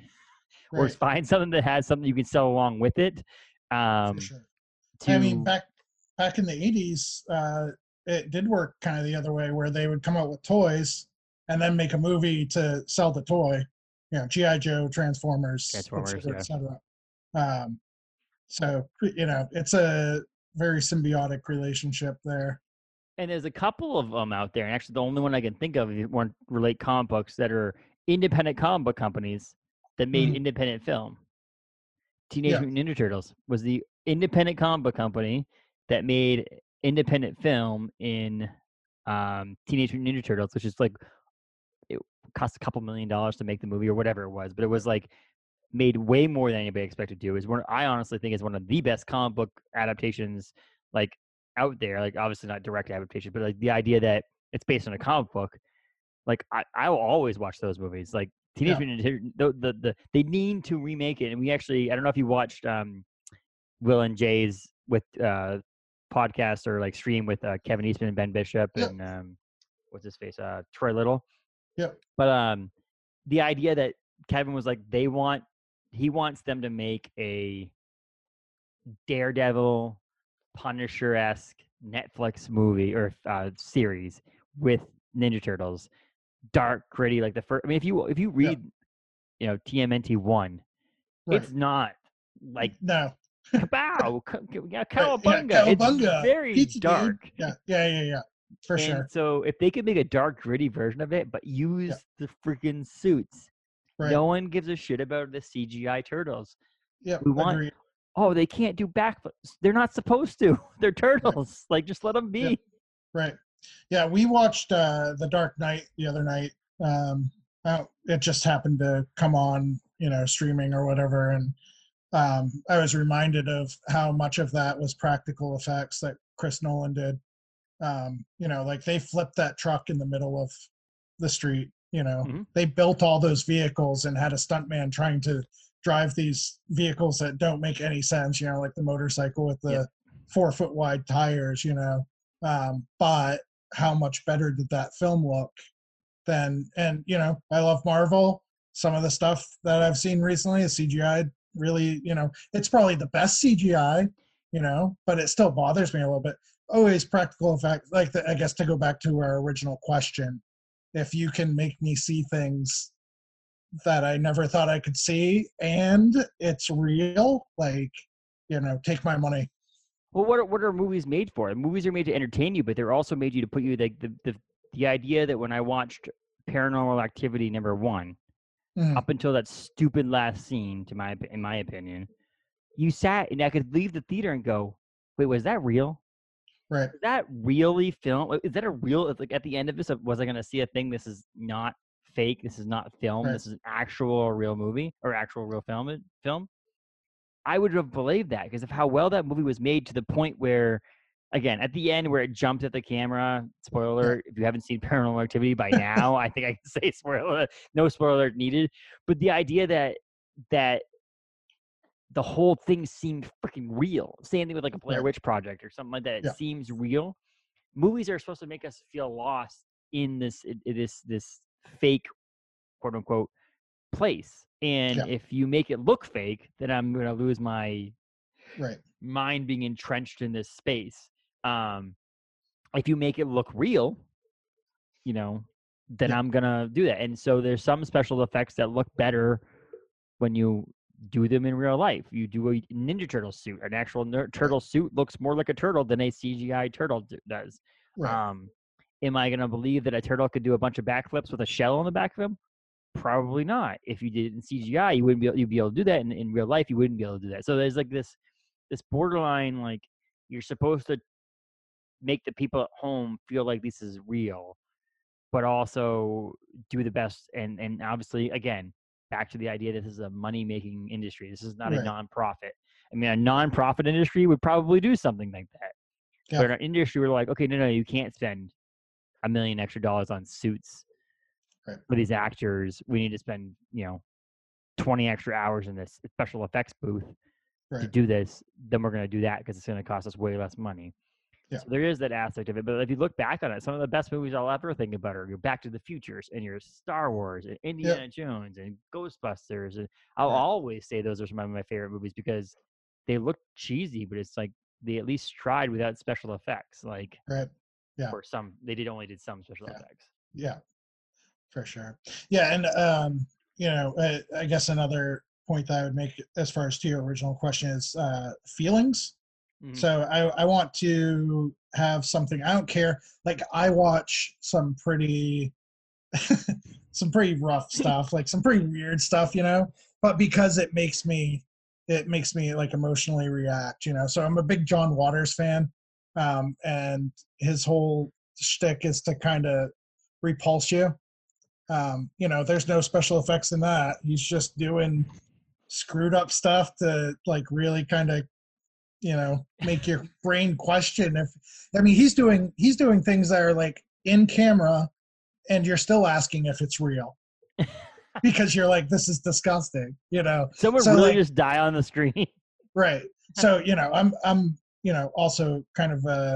or find something that has something you can sell along with it. Um, sure. to, I mean, back back in the '80s, uh, it did work kind of the other way, where they would come out with toys and then make a movie to sell the toy. You know, GI Joe, Transformers, et cetera, yeah. et cetera. Um, so you know, it's a very symbiotic relationship there. And there's a couple of them out there, and actually the only one I can think of if you want to relate comic books that are independent comic book companies that made Mhm. independent film. Teenage Yeah. Mutant Ninja Turtles was the independent comic book company that made independent film in um, Teenage Mutant Ninja Turtles, which is like it cost a couple million dollars to make the movie or whatever it was, but it was like made way more than anybody expected to. Do. Is one I honestly think is one of the best comic book adaptations like out there. Like obviously not direct adaptation, but like the idea that it's based on a comic book. Like I, I will always watch those movies. Like Teenage Yeah. Mutant the, the the they need to remake it. And we actually I don't know if you watched um Will and Jay's with uh podcast or like stream with uh, Kevin Eastman and Ben Bishop Yep. and um what's his face? Uh Troy Little. Yeah. But um the idea that Kevin was like they want he wants them to make a Daredevil Punisher esque Netflix movie or uh, series with Ninja Turtles, dark, gritty. Like the first. I mean, if you if you read, you know, TMNT one, Right. it's not like no, kabow, ca- ca- yeah, yeah, cowabunga. cowabunga, It's very pizza, dude. dark. yeah, yeah, yeah, yeah, for and sure. so if they could make a dark, gritty version of it, but use the freaking suits, Right. no one gives a shit about the CGI turtles. Yeah, we want- agreed. Oh, they can't do backflips. They're not supposed to. They're turtles. Like, just let them be. Yep. Right. Yeah, we watched uh, The Dark Knight the other night. Um, it just happened to come on, you know, streaming or whatever, and um, I was reminded of how much of that was practical effects that Chris Nolan did. Um, you know, like they flipped that truck in the middle of the street. You know, Mhm. they built all those vehicles and had a stuntman trying to drive these vehicles that don't make any sense. You know, like the motorcycle with the Yep. four foot wide tires. You know, um, but how much better did that film look than and you know i love marvel. Some of the stuff that i've seen recently is cgi really you know it's probably the best cgi you know but it still bothers me a little bit. Always practical effects like the, i guess to go back to our original question if you can make me see things that i never thought i could see and it's real like you know take my money Well, what are, what are movies made for? Movies are made to entertain you, but they're also made you to put you like the, the the idea that when I watched Paranormal Activity number one, Mhm. up until that stupid last scene, to my in my opinion, you sat and I could leave the theater and go, "Wait, was that real?" Right. Is that really film? Is that a real? Like at the end of this, was I going to see a thing? This is not fake. This is not film. Right. This is an actual real movie or actual real film. Film. I would have believed that because of how well that movie was made to the point where, again, at the end where it jumped at the camera. Spoiler: alert, If you haven't seen Paranormal Activity by now, I think I can say spoiler. No spoiler alert needed. But the idea that that the whole thing seemed freaking real. Same thing with like a Blair Witch Project or something like that. It Yeah. seems real. Movies are supposed to make us feel lost in this this this fake quote unquote place. And Yeah. if you make it look fake, then I'm gonna lose my Right. mind being entrenched in this space. Um, if you make it look real, you know, then Yeah. I'm gonna do that. And so there's some special effects that look better when you do them in real life. You do a Ninja Turtle suit, an actual ner- turtle suit looks more like a turtle than a CGI turtle does. Right. Um, am I gonna believe that a turtle could do a bunch of backflips with a shell on the back of him? Probably not. If you did it in CGI, you wouldn't be able, you'd be able to do that. In, in real life, you wouldn't be able to do that. So there's like this this borderline like you're supposed to make the people at home feel like this is real, but also do the best and and obviously again back to the idea that this is a money making industry. This is not a Right. nonprofit. I mean, a nonprofit industry would probably do something like that. Yeah. But in our industry, we're like, okay, no, no, you can't spend a million extra dollars on suits Right. for these actors. We need to spend, you know, 20 extra hours in this special effects booth to do this. Then we're going to do that because it's going to cost us way less money. Yeah. So there is that aspect of it. But if you look back on it, some of the best movies I'll ever think about are your Back to the Futures and your Star Wars and Indiana Jones and Ghostbusters. And I'll Right. always say those are some of my favorite movies because they look cheesy, but it's like they at least tried without special effects. Like Right. Yeah. or some they did only did some special Yeah. effects. Yeah, for sure. Yeah, and um, you know, I, I guess another point that I would make as far as to your original question is uh, feelings. Mhm. So I, I want to have something. I don't care. Like I watch some pretty, some pretty rough stuff, like some pretty weird stuff, you know. But because it makes me, it makes me like emotionally react, you know. So I'm a big John Waters fan, um, and his whole shtick is to kind of repulse you. Um, you know, there's no special effects in that. He's just doing screwed up stuff to like really kind of you know make your brain question if i mean he's doing he's doing things that are like in camera and you're still asking if it's real because you're like this is disgusting you know Someone so, really like- just die on the screen. right so you know i'm i'm you know also kind of uh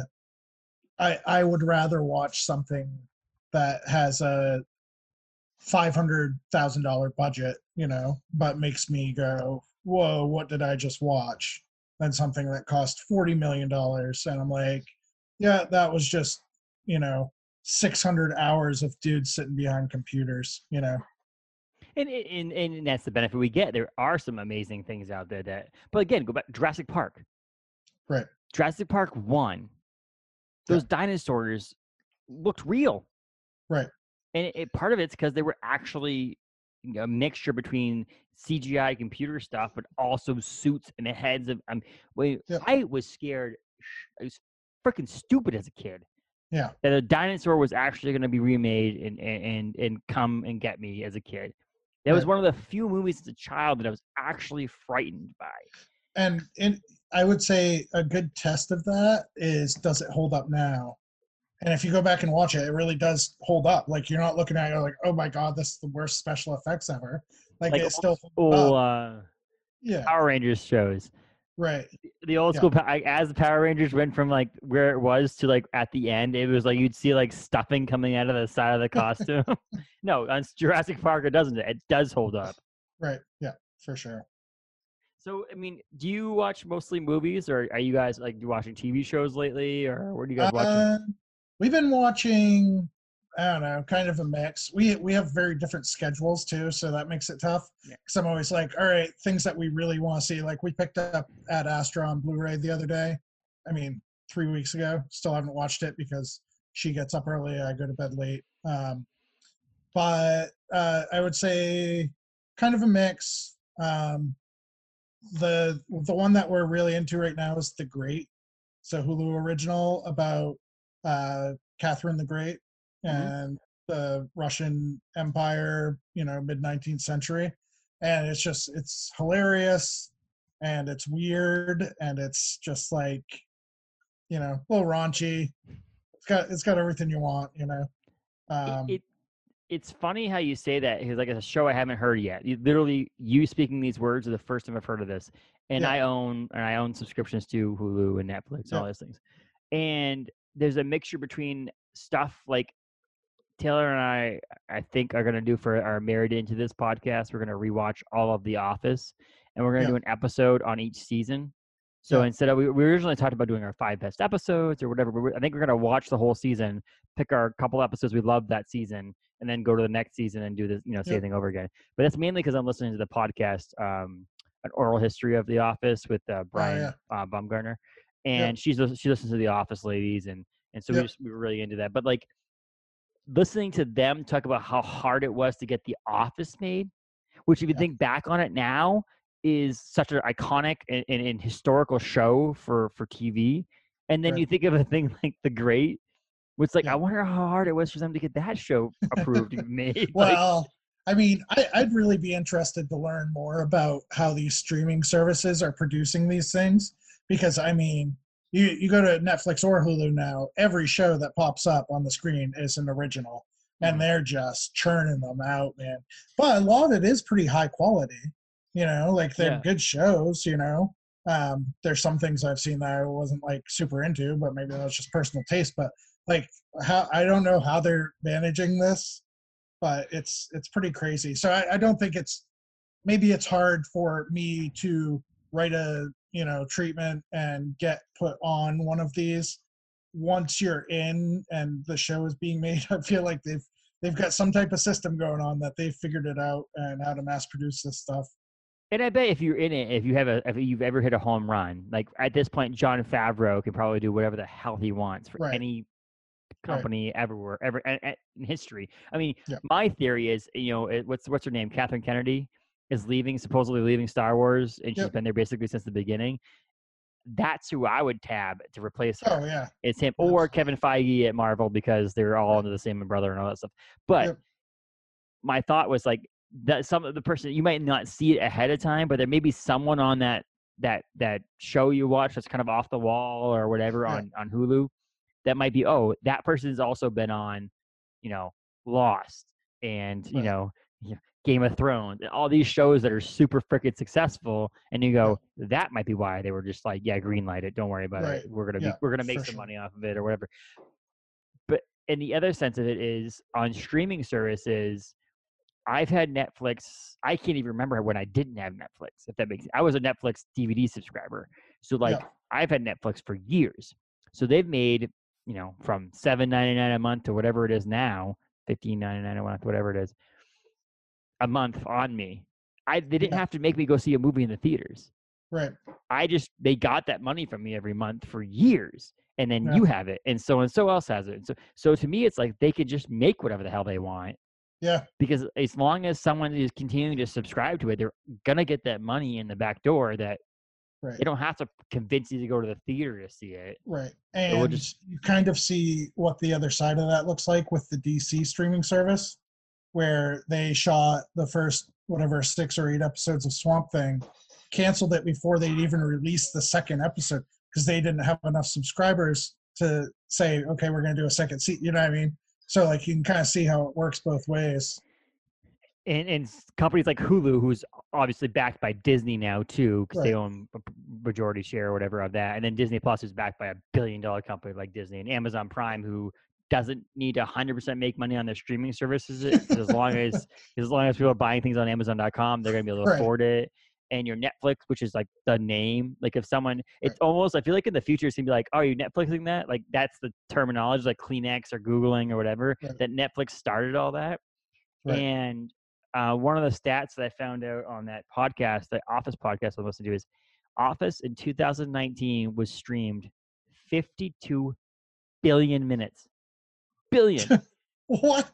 i i would rather watch something that has a five hundred thousand dollar budget you know but makes me go whoa what did i just watch than something that cost 40 million dollars and i'm like yeah that was just you know 600 hours of dudes sitting behind computers you know And, and and and that's the benefit we get. There are some amazing things out there that, but again, go back Jurassic Park. Right. Jurassic Park one. Yeah. Those dinosaurs looked real. Right. And it, it- part of it's because they were actually a mixture between CGI computer stuff, but also suits and the heads of. Um, wait, Yeah. I was scared. I was freaking stupid as a kid. Yeah. That a dinosaur was actually going to be remade and, and and and come and get me as a kid. That was one of the few movies as a child that I was actually frightened by. and and I would say a good test of that is does it hold up now? And if you go back and watch it, it really does hold up. Like you're not looking at it like, oh my god, this is the worst special effects ever. Like, Like it still Oh, uh, Yeah, Power Rangers shows. right. The old Yeah. school, as the Power Rangers went from like where it was to like at the end, it was like you'd see like stuffing coming out of the side of the costume. no, on Jurassic Park, it doesn't. It does hold up. Right. Yeah, for sure. So, I mean, do you watch mostly movies, or are you guys like watching TV shows lately, or what are you guys watching? Uh, we've been watching I don't know, kind of a mix. We we have very different schedules too, so that makes it tough. Yeah. Because I'm always like, all right, things that we really want to see. Like we picked up Ad Astra on Blu-ray the other day. I mean, three weeks ago. Still haven't watched it because she gets up early. I go to bed late. Um, but uh, I would say kind of a mix. Um, the the one that we're really into right now is The Great. so Hulu original about uh, Catherine the Great Mhm. and the Russian Empire, you know, mid 19th century. And it's just, it's hilarious and it's weird and it's just like, you know, a little raunchy. It's got, it's got everything you want, you know. It- Um, it, it's funny how you say that because like it's a show I haven't heard yet. You, literally, you speaking these words are the first time I've heard of this, and Yeah. I own and I own subscriptions to Hulu and Netflix and Yeah. all those things. And there's a mixture between stuff like Taylor and I, I think, are going to do for our married into this podcast. We're going to rewatch all of The Office, and we're going to Yeah. do an episode on each season. So Yeah. instead of we, we originally talked about doing our five best episodes or whatever, but I think we're going to watch the whole season, pick our couple episodes we loved that season, and then go to the next season and do this, you know, same Yeah. thing over again. But that's mainly because I'm listening to the podcast, um, an oral history of The Office with uh, Brian yeah. uh, Baumgartner, and she's she listens to The Office ladies, and and so we just we were really into that. But like listening to them talk about how hard it was to get The Office made, which if you Yeah. think back on it now is such an iconic and, and, and historical show for for TV, and then Right. you think of a thing like The Great. Which like Yeah. I wonder how hard it was for them to get that show approved and made. like, Well, I mean, I, I'd really be interested to learn more about how these streaming services are producing these things because I mean, you you go to Netflix or Hulu now, every show that pops up on the screen is an original, and they're just churning them out, man. But a lot of it is pretty high quality, you know, like they're Yeah. good shows, you know. Um, there's some things I've seen that I wasn't like super into, but maybe that's just personal taste. But like, how I don't know how they're managing this but it's it's pretty crazy. So I, I don't think it's maybe it's hard for me to write a you know treatment and get put on one of these once you're in and the show is being made. I feel like they've they've got some type of system going on that they've figured it out and how to mass produce this stuff. And I bet if you're in it, if you have a, if you've ever hit a home run, like at this point, Jon Favreau can probably do whatever the hell he wants for Right. any company everywhere, ever in history. I mean, Yeah. my theory is, you know, what's what's her name, Catherine Kennedy, is leaving, supposedly leaving Star Wars, and she's Yep. been there basically since the beginning. That's who I would tab to replace her. Oh yeah, It's him or Absolutely. Kevin Feige at Marvel because they're all under the same umbrella and all that stuff. But Yep. my thought was like that some of the person you might not see it ahead of time, but there may be someone on that that that show you watch that's kind of off the wall or whatever Yeah. on on Hulu that might be oh that person's also been on you know Lost and you know Game of Thrones all these shows that are super freaking successful and you go that might be why they were just like yeah green light it don't worry about Right. it we're gonna be we're gonna make some sure. money off of it or whatever but in the other sense of it is on streaming services I've had Netflix. I can't even remember when I didn't have Netflix. If that makes, I was a Netflix DVD subscriber, so like Yeah. I've had Netflix for years. So they've made you know from seven ninety nine a month to whatever it is now, fifteen ninety nine a month, whatever it is, a month on me. I they didn't Yeah. have to make me go see a movie in the theaters. right. I just they got that money from me every month for years, and then Yeah. you have it, and so and so else has it. And so so to me, it's like they could just make whatever the hell they want Yeah, because as long as someone is continuing to subscribe to it, they're gonna get that money in the back door. That right. they don't have to convince you to go to the theater to see it. Right. So And we'll just- you kind of see what the other side of that looks like with the DC streaming service, where they shot the first, whatever, six or eight episodes of Swamp Thing, canceled it before they'd even released the second episode because they didn't have enough subscribers to say, okay, we're going to do a second season. You know what I mean? So, like, you can kind of see how it works both ways. And and companies like Hulu, who's obviously backed by Disney now too, because they own a majority share or whatever of that, and then Disney Plus is backed by a billion dollar company like Disney and Amazon Prime, who doesn't need to 100% make money on their streaming services as long as as long as people are buying things on amazon.com they're going to be able to Right. afford it and your netflix which is like the name like if someone it's almost i feel like in the future it's going to be like oh are you netflixing that like that's the terminology like kleenex or googling or whatever Right. that netflix started all that Right. and uh, one of the stats that i found out on that podcast the office podcast i listened to do, is office in 2019 was streamed 52 billion minutes billion What?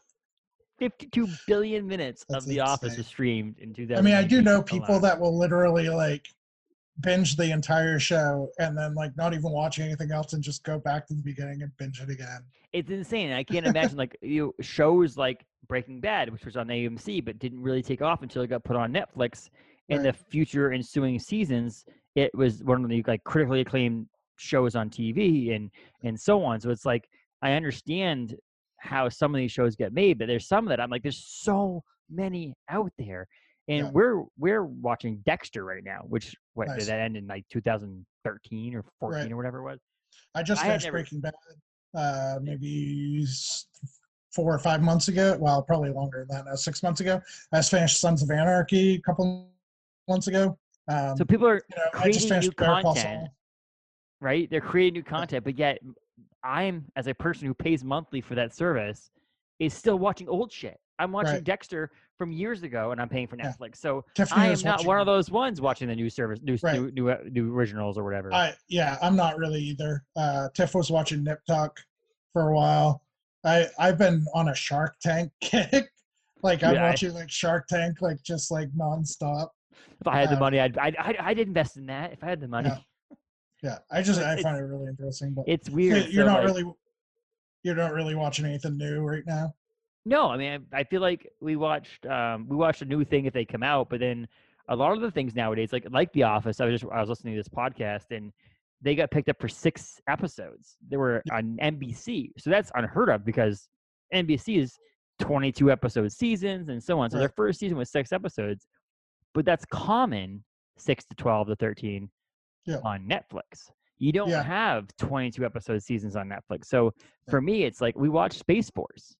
52 billion minutes That's of The Office insane. was streamed in 2000. I mean, I do know people that will literally like binge the entire show and then like not even watch anything else and just go back to the beginning and binge it again. It's insane. I can't imagine like you know, shows like Breaking Bad, which was on AMC but didn't really take off until it got put on Netflix. In Right. the future ensuing seasons, it was one of the like critically acclaimed shows on TV and and so on. So it's like I understand how some of these shows get made, but there's some that I'm like, there's so many out there. And Yeah. we're we're watching Dexter right now, which what Nice. did that end in like 2013 or 14 Right. or whatever it was? I just I finished never- Breaking Bad uh, maybe four or five months ago. Well, probably longer than that. Now, six months ago. I just finished Sons of Anarchy a couple months ago. Um, So people are you know, I creating just new content. Right? They're creating new content, but yet I'm, as a person who pays monthly for that service, is still watching old shit. I'm watching Right. Dexter from years ago, and I'm paying for Yeah. Netflix. So Tiffany I am not one of those ones watching the new service, new Right. new, new, uh, new originals or whatever. I yeah, I'm not really either. Uh, Tiff was watching Nip Tuck for a while. I I've been on a Shark Tank kick. like I'm Yeah, I- like Shark Tank like just like nonstop. if I had the um, money, I'd, I'd, I'd, I'd invest in that. If I had the money, Yeah. Yeah, I just I find it really interesting. But it's weird. you're so, not like- really you're not really watching anything new right now. No, I mean, I, I feel like we watched um, we watched a new thing if they come out, but then a lot of the things nowadays, like like The Office, I was just I was listening to this podcast and they got picked up for six episodes. They were on NBC, so that's unheard of because NBC is twenty two episode seasons and so on. So their first season was six episodes, but that's common six to twelve to thirteen Yeah. on Netflix. You don't Yeah. have 22 episode seasons on Netflix. So for me, it's like we watched Space Force.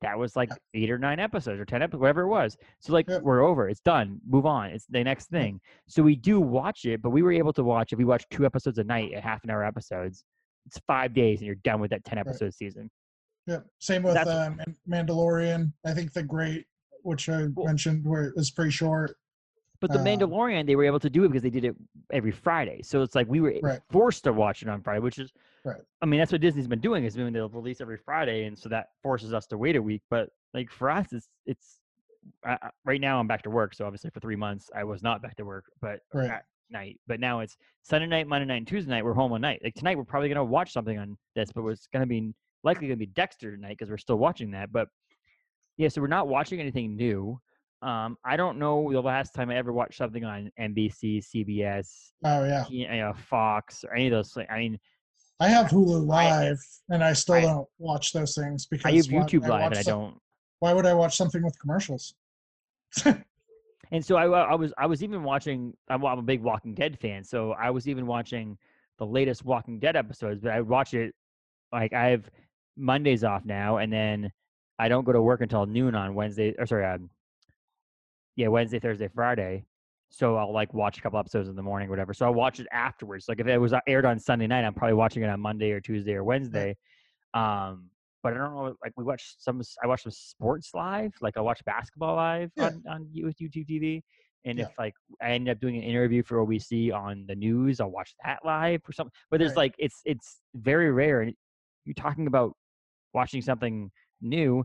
That was like eight or nine episodes or 10 episodes, whatever it was. So like we're over. It's done. Move on. It's the next thing. So we do watch it, but we were able to watch if we watch two episodes a night at half an hour episodes. It's five days and you're done with that 10 episode season. Yeah. Same with um, Mandalorian. I think the Great, which I Well- mentioned, where it was pretty short. But the Um, Mandalorian, they were able to do it because they did it every Friday. So it's like we were Right. forced to watch it on Friday, which is, Right. I mean, that's what Disney's been doing is when they'll release every Friday, and so that forces us to wait a week. But like for us, it's it's I, right now I'm back to work, so obviously for three months I was not back to work, but Right. at night. But now it's Sunday night, Monday night, and Tuesday night. We're home all night. Like tonight, we're probably gonna watch something on this, but it's gonna be likely gonna be Dexter tonight because we're still watching that. But yeah, so we're not watching anything new. Um, I don't know the last time I ever watched something on NBC, CBS, Oh yeah, you know, Fox, or any of those. things. I mean, I have Hulu I- Live, and I still I- don't watch those things because I have why YouTube Live, watch and I don't. Why would I watch something with commercials? And so I, I was I was even watching. I'm, I'm a big Walking Dead fan, so I was even watching the latest Walking Dead episodes. But I watch it like I have Mondays off now, and then I don't go to work until noon on Wednesday. Or sorry, um, yeah, Wednesday, Thursday, Friday. So I'll like watch a couple episodes in the morning, or whatever. So I'll watch it afterwards. Like if it was uh, aired on Sunday night, I'm probably watching it on Monday or Tuesday or Wednesday. Um, but I don't know. Like we watch some. I watch some sports live. Like I watch basketball live Yeah. on on U- YouTube TV. And Yeah. if like I end up doing an interview for OBC on the news, I'll watch that live or something. But there's Right. like it's it's very rare. And you're talking about watching something new.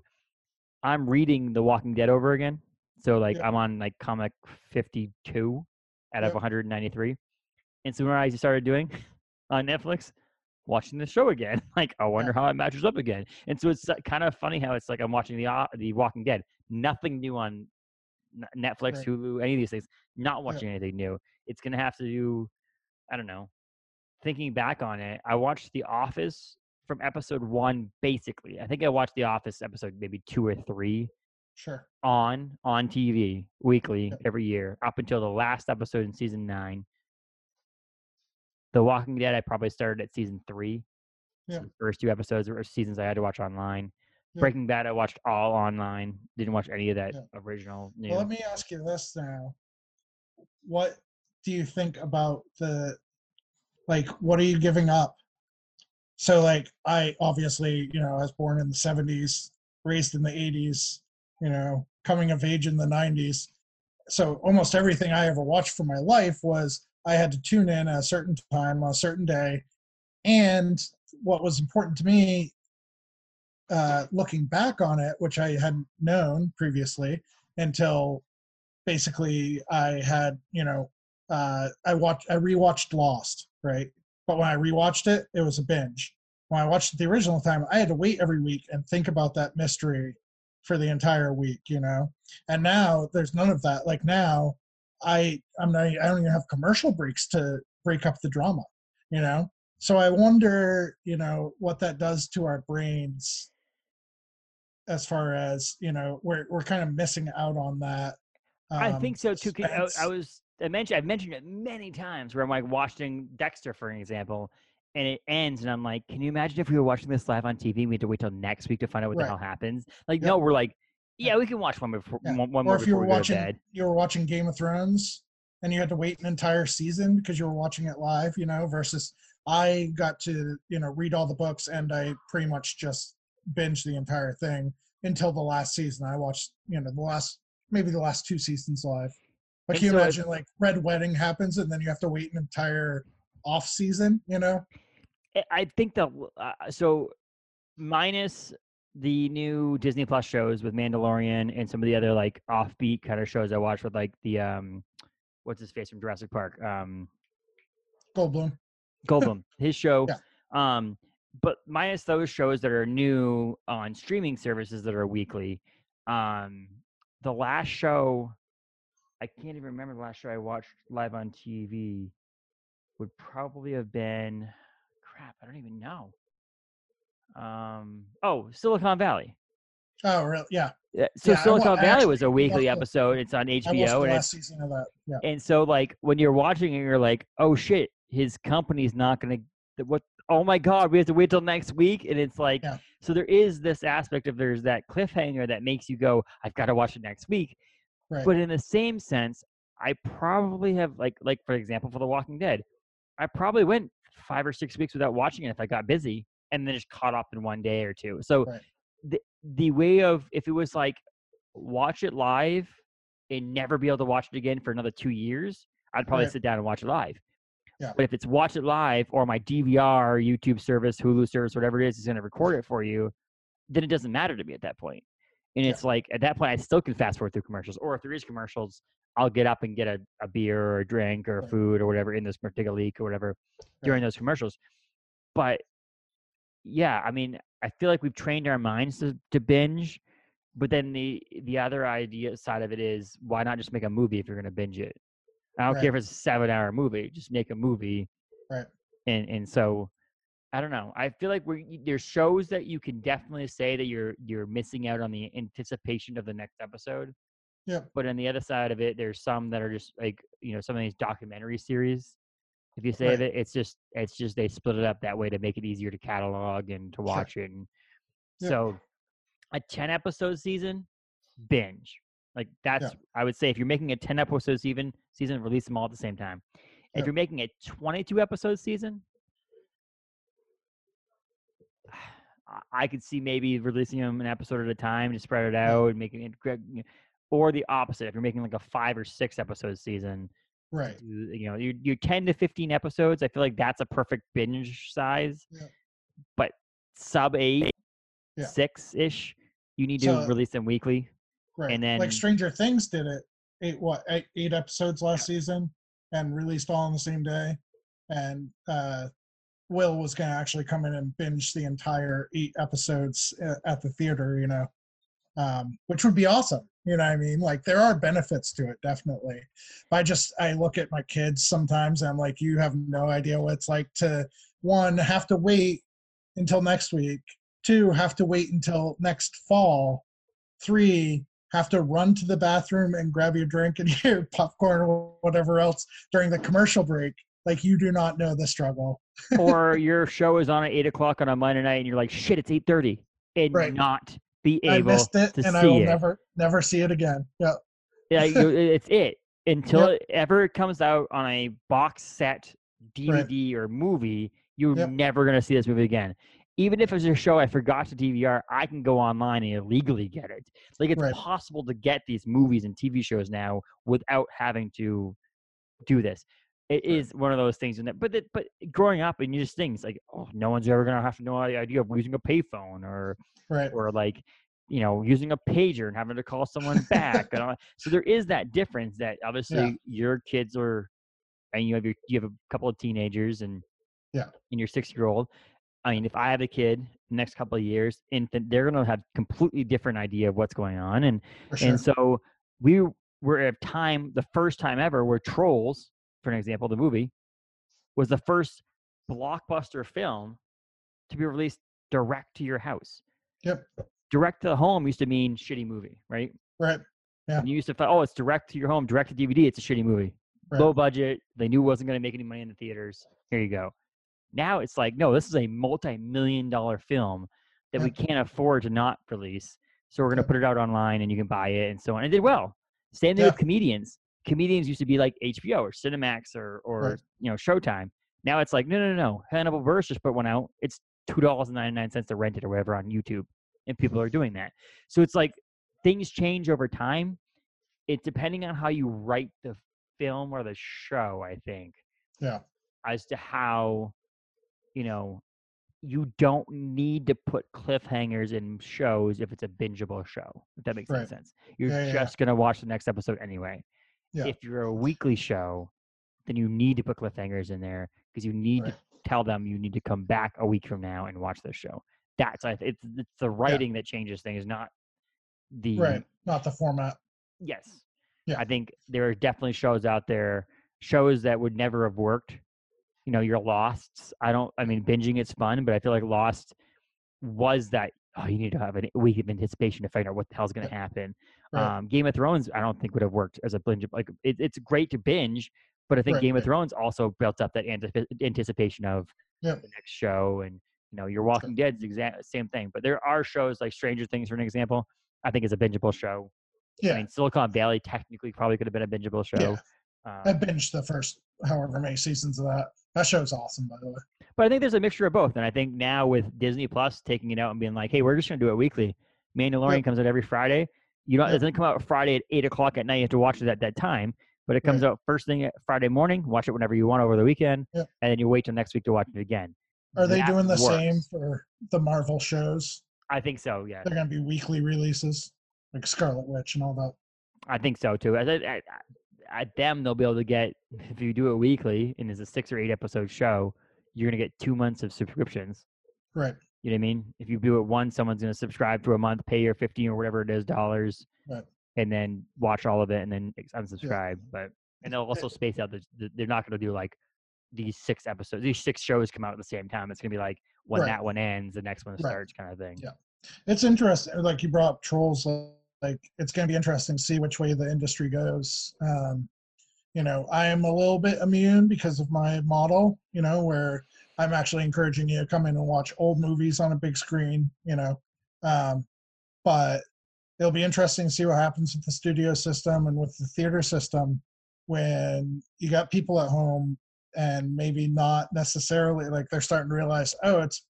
I'm reading The Walking Dead over again. So like Yeah. I'm on like comic 52 out of 193. And so when I started doing on Netflix, watching the show again. Like I wonder how it matches up again. And so it's kind of funny how it's like I'm watching the uh, the Walking Dead. Nothing new on Netflix, Right. Hulu, any of these things. Not watching anything new. It's gonna have to do. I don't know. Thinking back on it, I watched The Office from episode one. Basically, I think I watched The Office episode maybe two or three Sure. on on TV weekly Yep. every year up until the last episode in season nine. The Walking Dead, I probably started at season three. So Yeah. the first two episodes or seasons I had to watch online. Yeah. Breaking Bad, I watched all online. Didn't watch any of that Yeah. original. Well, let me ask you this now. What do you think about the like what are you giving up? So like I obviously, you know, I was born in the 70s, raised in the 80s, you know, coming of age in the 90s. So almost everything I ever watched for my life was I had to tune in at a certain time on a certain day. And what was important to me uh, looking back on it, which I hadn't known previously until basically I had, you know, uh, I watched I rewatched Lost, right? But when I rewatched it, it was a binge. When I watched it the original time, I had to wait every week and think about that mystery for the entire week, you know. And now there's none of that. Like now, I I'm not I don't even have commercial breaks to break up the drama, you know. So I wonder, you know, what that does to our brains as far as you know we're we're kind of missing out on that. I um, think so too. I, I was I mentioned I've mentioned it many times where I'm like watching Dexter for example, and it ends, and I'm like, can you imagine if we were watching this live on TV? We had to wait till next week to find out what Right. the hell happens. Like, Yeah. no, we're like, Yeah. we can watch one before Yeah. one, one or more if you were we go to watching you were watching Game of Thrones and you had to wait an entire season because you were watching it live, you know, versus I got to, you know, read all the books and I pretty much just binged the entire thing until the last season. I watched, you know, the last maybe the last two seasons live. But And can you so imagine like Red Wedding happens and then you have to wait an entire off season, you know? I- I think that uh, so minus the new Disney Plus shows with Mandalorian and some of the other like offbeat kind of shows I watched with like the um what's his face from Jurassic Park um Goldblum. Goldblum his show Yeah. um but minus those shows that are new on streaming services that are weekly um the last show I can't even remember the last show I watched live on TV would probably have been crap I don't even know um oh Silicon Valley Oh, really? Yeah. yeah, so Yeah, Silicon I Valley was a weekly the- episode it's on the HBO and it's season of that. Yeah. and so like when you're watching it you're like oh shit his company's not gonna what oh my god we have to wait till next week and it's like Yeah. so there is this aspect of there's that cliffhanger that makes you go i've got to watch it next week Right. but in the same sense i probably have like like for example for the walking dead i probably went five or six weeks without watching it if i got busy and then just caught up in one day or two so Right. the, the way of if it was like watch it live and never be able to watch it again for another two years i'd probably Right. sit down and watch it live Yeah. but if it's watch it live or my dvr youtube service hulu service whatever it is is going to record it for you then it doesn't matter to me at that point. and Yeah. it's like at that point i still can fast forward through commercials or if there is commercials i'll get up and get a, a beer or a drink or food or whatever in this particular leak or whatever during those commercials. But yeah i mean i feel like we've trained our minds to, to binge but then the the other idea side of it is why not just make a movie if you're going to binge it? I don't care if it's a seven hour movie just make a movie Right. and and so i don't know i feel like we there's shows that you can definitely say that you're you're missing out on the anticipation of the next episode Yep. but on the other side of it there's some that are just like you know some of these documentary series if you say Right. that it's just it's just they split it up that way to make it easier to catalog and to watch it and Yeah. so a 10 episode season binge like that's i would say if you're making a 10 episode season season release them all at the same time if Yep. you're making a 22 episode season I- could see maybe releasing them an episode at a time to spread it out and making it, gra- you know, or the opposite. If you're making like a five or six episode season, Right. do- you know, you you 10 to 15 episodes. I feel like that's a perfect binge size. Yeah. But sub eight, Yeah. six ish, you need to So- release them weekly. Right. And then- like Stranger Things did it eight what eight, eight episodes last season and released all on the same day. And uh Will was gonna actually come in and binge the entire eight episodes at the theater, you know. Um, which would be awesome. You know what I mean? Like there are benefits to it, definitely. But I just I look at my kids sometimes and I'm like, you have no idea what it's like to one, have to wait until next week, two, have to wait until next fall, three, have to run to the bathroom and grab your drink and your popcorn or whatever else during the commercial break. Like you do not know the struggle. or your show is on at eight o'clock on a Monday night, and you're like, shit, it's eight thirty, and Right. not be I missed it to and see I will it. never never see it again. Yeah. Yeah, it's it until Yep. it ever comes out on a box set DVD or movie. You're Yep. never gonna see this movie again. Even if it's a show I forgot to DVR, I can go online and illegally get it. Like it's Right. possible to get these movies and TV shows now without having to do this. It is Right. one of those things, and that, but it, but growing up and you just things like, oh, no one's ever gonna have to know the idea of using a payphone or Right. or like you know using a pager and having to call someone back and all so there is that difference that obviously your kids are and you have your you have a couple of teenagers and Yeah. and your six year old. I mean, if I have a kid next couple of years, infant, they're gonna have completely different idea of what's going on, and sure. and so we were at a time, the first time ever, where Trolls, for an example, the movie, was the first blockbuster film to be released direct to your house. Yep. Direct to the home used to mean shitty movie, right? Right. Yeah. And you used to thought, oh, it's direct to your home, direct to DVD, it's a shitty movie. Right. Low budget, they knew it wasn't going to make any money in the theaters. Here you go. Now it's like, no, this is a multi-million dollar film that we can't afford to not release. So we're going to put it out online and you can buy it and so on. And it did well. Same thing Yeah. with comedians. Comedians used to be like HBO or Cinemax or or Right. you know Showtime. Now it's like no no no. Hannibal Buress just put one out. It's two dollars and ninety nine cents to rent it or whatever on YouTube, and people mm-hmm. are doing that. So it's like things change over time. It depending on how you write the film or the show. I think Yeah. as to how you know you don't need to put cliffhangers in shows if it's a bingeable show if that makes any Right. sense you're Yeah, yeah, yeah. just going to watch the next episode anyway Yeah. if you're a weekly show then you need to put cliffhangers in there because you need Right. to tell them you need to come back a week from now and watch the show that's it's it's the writing that changes things not the Right. Not the format. Yes. Yeah. I think there are definitely shows out there, shows that would never have worked. You know, your Lost. I don't. I mean, binging it's fun, but I feel like Lost was that. Oh, you need to have a week of anticipation to find out what the hell's going to happen. Right. Um, Game of Thrones, I don't think would have worked as a binge. Like, it, it's great to binge, but I think Right, Game of. Thrones also built up that antip- anticipation of Yep. the next show, and you know, your Walking Dead's the exact same thing. But there are shows like Stranger Things, for an example. I think is a bingeable show. Yeah. I mean, Silicon Valley technically probably could have been a bingeable show. Yeah. I Um, binged the first however many seasons of that. That show's awesome, by the way. but I think there's a mixture of both. And I think now with Disney Plus taking it out and being like, hey, we're just going to do it weekly. Mandalorian Yep. comes out every Friday. You know, it doesn't come out Friday at eight o'clock at night. You have to watch it at that time. But it comes out first thing at Friday morning. Watch it whenever you want over the weekend, Yep. and then you wait till next week to watch it again. Are they That doing the same for the Marvel shows? I think so. Yeah, They're going to be weekly releases, like Scarlet Witch and all that. I think so too. At, at, at- them, they'll be able to get if you do it weekly and it's a six or eight episode show, you're gonna get two months of subscriptions. Right. You know what I mean? If you do it once, someone's gonna subscribe for a month, pay your fifteen or whatever it is dollars, Right. and then watch all of it and then unsubscribe. But and they'll also space out. The, the, they're not gonna do like these six episodes. These six shows come out at the same time. It's gonna be like when Right. that one ends, the next one Right. starts, kind of thing. Yeah. It's interesting. Like you brought up trolls. Like it's going to be interesting to see which way the industry goes. Um, you know, I am a little bit immune because of my model. You know, where I'm actually encouraging you to come in and watch old movies on a big screen. You know, um, but it'll be interesting to see what happens with the studio system and with the theater system when you got people at home and maybe not necessarily like they're starting to realize, oh, it's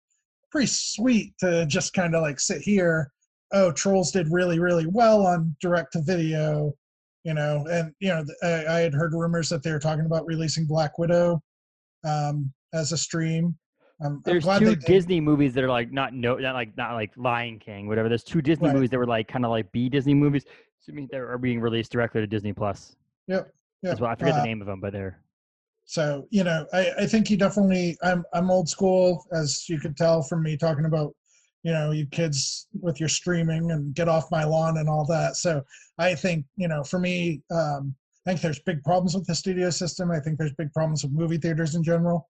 pretty sweet to just kind of like sit here. Oh, Trolls did really, really well on direct to video, you know, and you know, I, I had heard rumors that they were talking about releasing Black Widow um, as a stream. I'm There's glad two. Disney movies that are like not no not like not like Lion King, whatever. There's two Disney Right. movies that were like kind of like B Disney movies. So I mean, they are being released directly to Disney Plus. Yep. Yep. As well. I forget Uh, the name of them, but they're So you know, I, I think you definitely. I'm I'm old school, as you could tell from me talking about, you know, you kids with your streaming and get off my lawn and all that. So I think you know, for me, um, I think there's big problems with the studio system. I think there's big problems with movie theaters in general.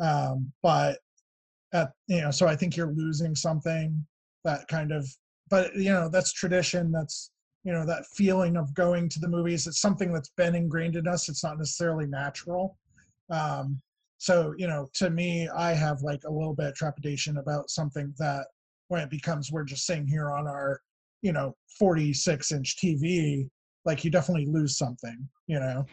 Um, but at you know, so I think you're losing something that kind of. But you know, that's tradition. That's you know that feeling of going to the movies. It's something that's been ingrained in us. It's not necessarily natural um so you know to me i have like a little bit of trepidation about something that when it becomes we're just sitting here on our you know 46 inch tv like you definitely lose something you know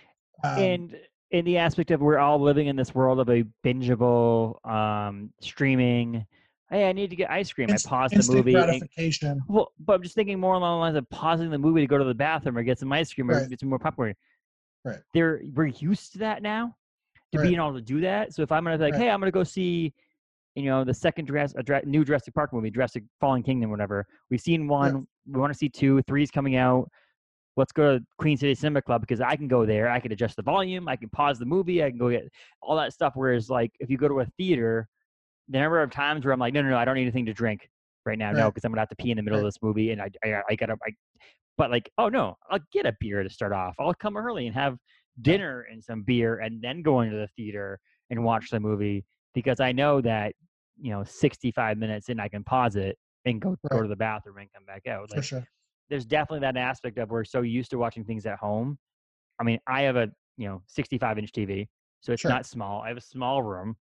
um, and in the aspect of we're all living in this world of a bingeable um streaming. Hey, I need to get ice cream. inst- I pause the movie. and- gratification well, but I'm just thinking more along the lines of pausing the movie to go to the bathroom or get some ice cream or Right. get some more popcorn. Right. They're we're used to that now, to Right. being able to do that. So if I'm gonna be like, Right. hey, I'm gonna go see, you know, the second dress, a Dra- new Jurassic Park movie, Jurassic Fallen Kingdom, whatever. We've seen one. We want to see two. Three's coming out. Let's go to Queen City Cinema Club because I can go there. I can adjust the volume. I can pause the movie. I can go get all that stuff. Whereas, like, if you go to a theater, the number of times where I'm like, no, no, no, I don't need anything to drink right now. No, because I'm gonna have to pee in the middle Right. of this movie, and I, I, I gotta, I, but like, oh no, I'll get a beer to start off. I'll come early and have dinner and some beer, and then go into the theater and watch the movie because I know that you know, 65 minutes in, I can pause it and go go to the bathroom and come back out. for sure. There's definitely that aspect of we're so used to watching things at home. I mean, I have a you know 65 inch TV, so it's Sure. not small. I have a small room.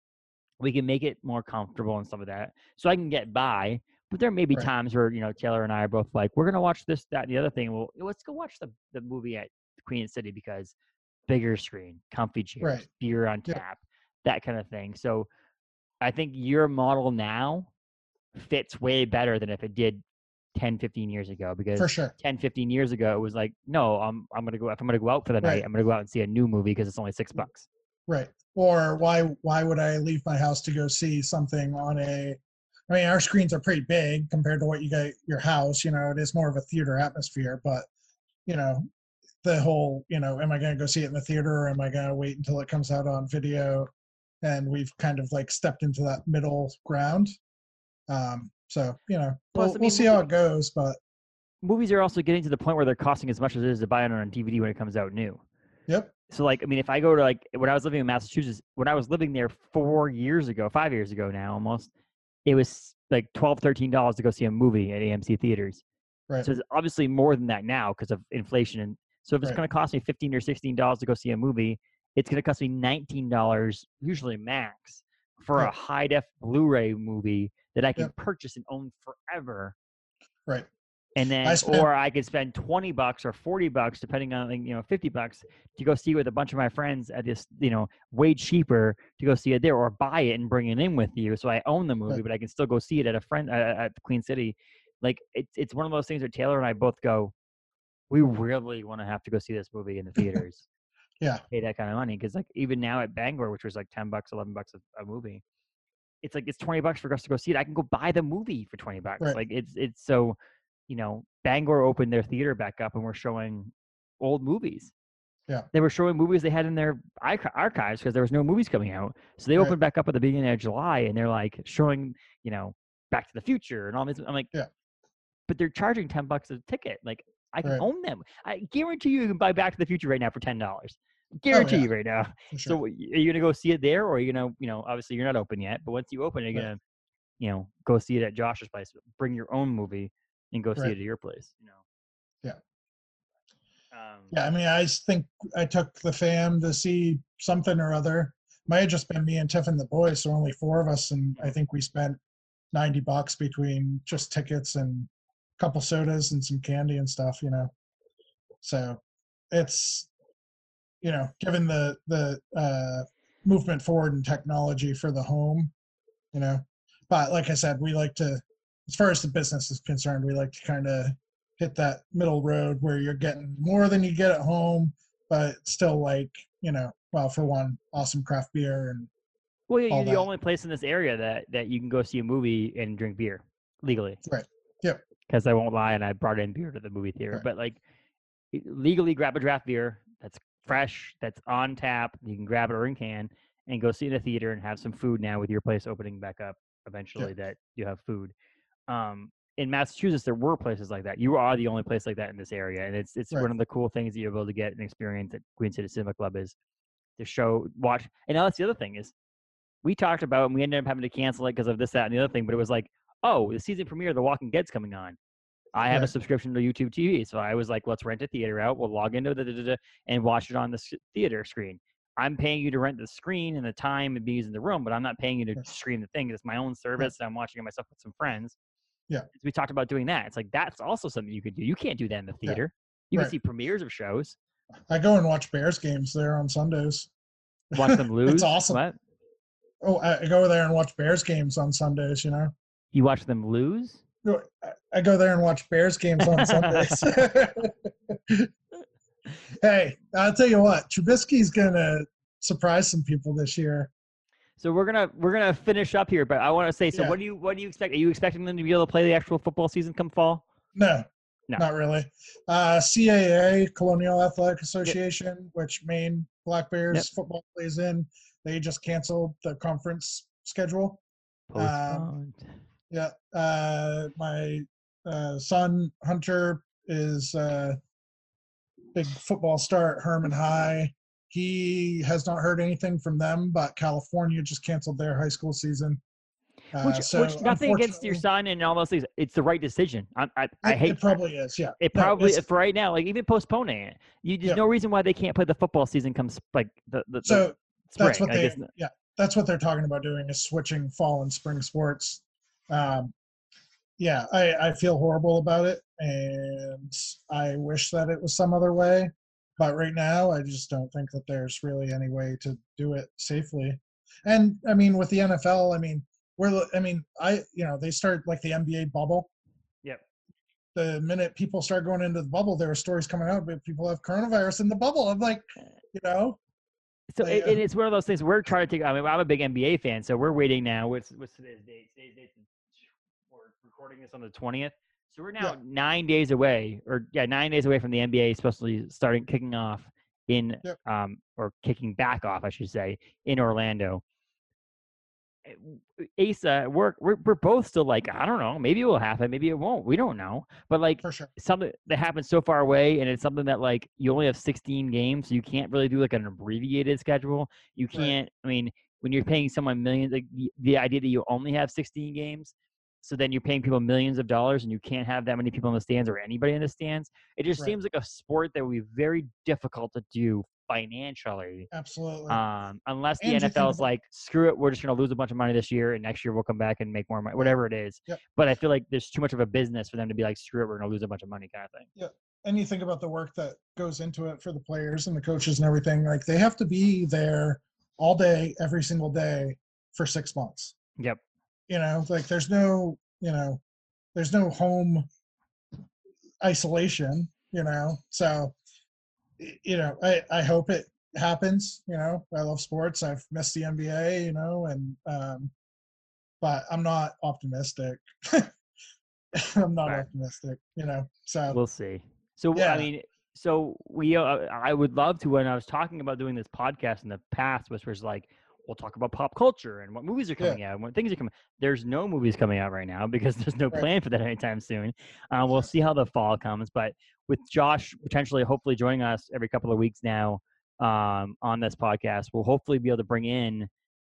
We can make it more comfortable and stuff of that, so I can get by. But there may be Right. times where you know Taylor and I are both like, we're gonna watch this, that, and the other thing. Well, let's go watch the the movie at Queen City because bigger screen, comfy chairs, Right. beer on tap, that kind of thing. So I think your model now fits way better than if it did 10, 15 years ago because For sure. 10, 15 years ago, it was like, no, I'm I'm gonna go if I'm gonna go out for the night, I'm gonna go out and see a new movie because it's only six bucks. Right. Or why why would I leave my house to go see something on a I mean our screens are pretty big compared to what you got your house, you know, it is more of a theater atmosphere, but you know, the whole, you know, am I gonna go see it in the theater or am I gonna wait until it comes out on video? And we've kind of like stepped into that middle ground. Um, so, you know, Plus, we'll, I we'll see how it goes, but Movies are also getting to the point where they're costing as much as it is to buy it on DVD when it comes out new. yep, So like, I mean, if I go to like when I was living in Massachusetts, when I was living there four years ago, five years ago now almost, it was like 12 dollars to go see a movie at AMC theaters. right. So it's obviously more than that now because of inflation. And so if it's Right. going to cost me 15 or 16 dollars to go see a movie, it's going to cost me 19 dollars, usually max, for a high def Blu-ray movie that I can Yep. purchase and own forever. Right. And then, I spent- or I could spend 20 bucks or 40 bucks, depending on, like, you know, 50 bucks to go see with a bunch of my friends at this, you know, way cheaper to go see it there or buy it and bring it in with you. So I own the movie, Right. but I can still go see it at a friend, uh, at Queen City. Like, it's, it's one of those things where Taylor and I both go, we really want to have to go see this movie in the theaters. Yeah. Pay that kind of money. Cause like even now at Bangor, which was like 10 bucks, 11 bucks a, a movie, it's like, it's 20 bucks for us to go see it. I can go buy the movie for 20 bucks. Right. Like it's, it's so, you know, Bangor opened their theater back up and we're showing old movies. Yeah. They were showing movies they had in their archives because there was no movies coming out. So they Right. opened back up at the beginning of July and they're like showing, you know, Back to the Future and all this. I'm like, Yeah. but they're charging 10 bucks a ticket. Like I can Right. own them. I guarantee you, you can buy Back to the Future right now for $10. Guarantee Oh, yeah. you right now. For So are you gonna go see it there, or are you gonna, you know, obviously you're not open yet, but once you open, you're Right. gonna, you know, go see it at Josh's place. Bring your own movie and go see it at your place. You know. Yeah. Um, Yeah, I mean, I think I took the fam to see something or other. Might have just been me and Tiff and the boys, so only four of us, and I think we spent ninety bucks between just tickets and a couple sodas and some candy and stuff, you know. So it's you know, given the the uh, movement forward in technology for the home, you know. But like I said, we like to, as far as the business is concerned, we like to kind of hit that middle road where you're getting more than you get at home, but still like, you know, well, for one, awesome craft beer and Well, yeah, you're the that. only place in this area that that you can go see a movie and drink beer legally. Right. Yep. Because I won't lie, and I brought in beer to the movie theater, Right. but like legally grab a draft beer that's fresh, that's on tap. You can grab it or in can and go see it in a theater and have some food now with your place opening back up eventually that you have food. Um, in Massachusetts, there were places like that. You are the only place like that in this area, and it's it's Right. one of the cool things that you're able to get and experience at Queen City Cinema Club is to show watch. And now that's the other thing is we talked about and we ended up having to cancel it because of this, that, and the other thing. But it was like, oh, the season premiere of The Walking Dead's coming on. I have a subscription to YouTube TV, so I was like, let's rent a theater out. We'll log into the da, da, da, and watch it on the theater screen. I'm paying you to rent the screen and the time and be using the room, but I'm not paying you to Right. stream the thing. It's my own service. And I'm watching it myself with some friends. Yeah. We talked about doing that. It's like that's also something you could do. You can't do that in the Yeah. theater. You Right. can see premieres of shows. I go and watch Bears games there on Sundays. Watch them lose. It's awesome. What? Oh, I I go there and watch Bears games on Sundays, you know. You watch them lose? I- go there and watch Bears games on Sundays. hey, I'll tell you what, Trubisky's gonna surprise some people this year. So we're gonna we're gonna finish up here, but I want to say, so Yeah. what do you what do you expect? Are you expecting them to be able to play the actual football season come fall? No, No. not really. Uh, CAA, Colonial Athletic Association, which Maine Black Bears Yep. football plays in, they just canceled the conference schedule. Um. Yeah. Uh, my uh, son Hunter is uh, big football star at Hermon High. He has not heard anything from them, but California just canceled their high school season. Uh, which, so which nothing against your son and all those things. It's the right decision. I, I, I hate it probably is. Yeah. It No, probably for right now, like even postponing it. You there's Yeah. no reason why they can't play the football season comes like the the, the so spring. that's what they yeah that's what they're talking about doing is switching fall and spring sports um yeah i i feel horrible about it and i wish that it was some other way but right now i just don't think that there's really any way to do it safely and i mean with the nfl i mean we're i mean i you know they start like the nba bubble Yep. the minute people start going into the bubble there are stories coming out but people have coronavirus in the bubble i'm like you know So it, and uh, it's one of those things we're trying to take. I mean, I'm a big NBA fan, so we're waiting now. What's what's today's date? Today's date. Recording this on the 20th, so we're now Yeah. nine days away, or yeah, nine days away from the NBA be starting kicking off in Yep. um or kicking back off, I should say, in Orlando. Eh, w- Asa, we're, we're we're both still like I don't know. Maybe it will happen. Maybe it won't. We don't know. But like for sure something that happens so far away and it's something that like you only have 16 games so you can't really do like an abbreviated schedule you can't i mean when you're paying someone millions like the, the idea that you only have 16 games so then you're paying people millions of dollars and you can't have that many people in the stands or anybody in the stands it just Right. seems like a sport that would be very difficult to do financially absolutely um, unless the And NFL is like, screw it, we're just going to lose a bunch of money this year, and next year we'll come back and make more money, whatever it is. Yep. But I feel like there's too much of a business for them to be like, screw it, we're going to lose a bunch of money, kind of thing. Yeah. And you think about the work that goes into it for the players and the coaches and everything like they have to be there all day every single day for six months Yep. You know like there's no you know there's no home isolation you know so you know i i hope it happens you know i love sports i've missed the nba you know and um but i'm not optimistic i'm not Right. optimistic you know so We'll see. So Yeah. I mean, so we, uh, I would love to. When I was talking about doing this podcast in the past, which was like, we'll talk about pop culture and what movies are Yeah. coming out and what things are coming. There's no movies coming out right now because there's no Right. plan for that anytime soon. Uh, we'll see how the fall comes, but with Josh potentially, hopefully joining us every couple of weeks now um, on this podcast, we'll hopefully be able to bring in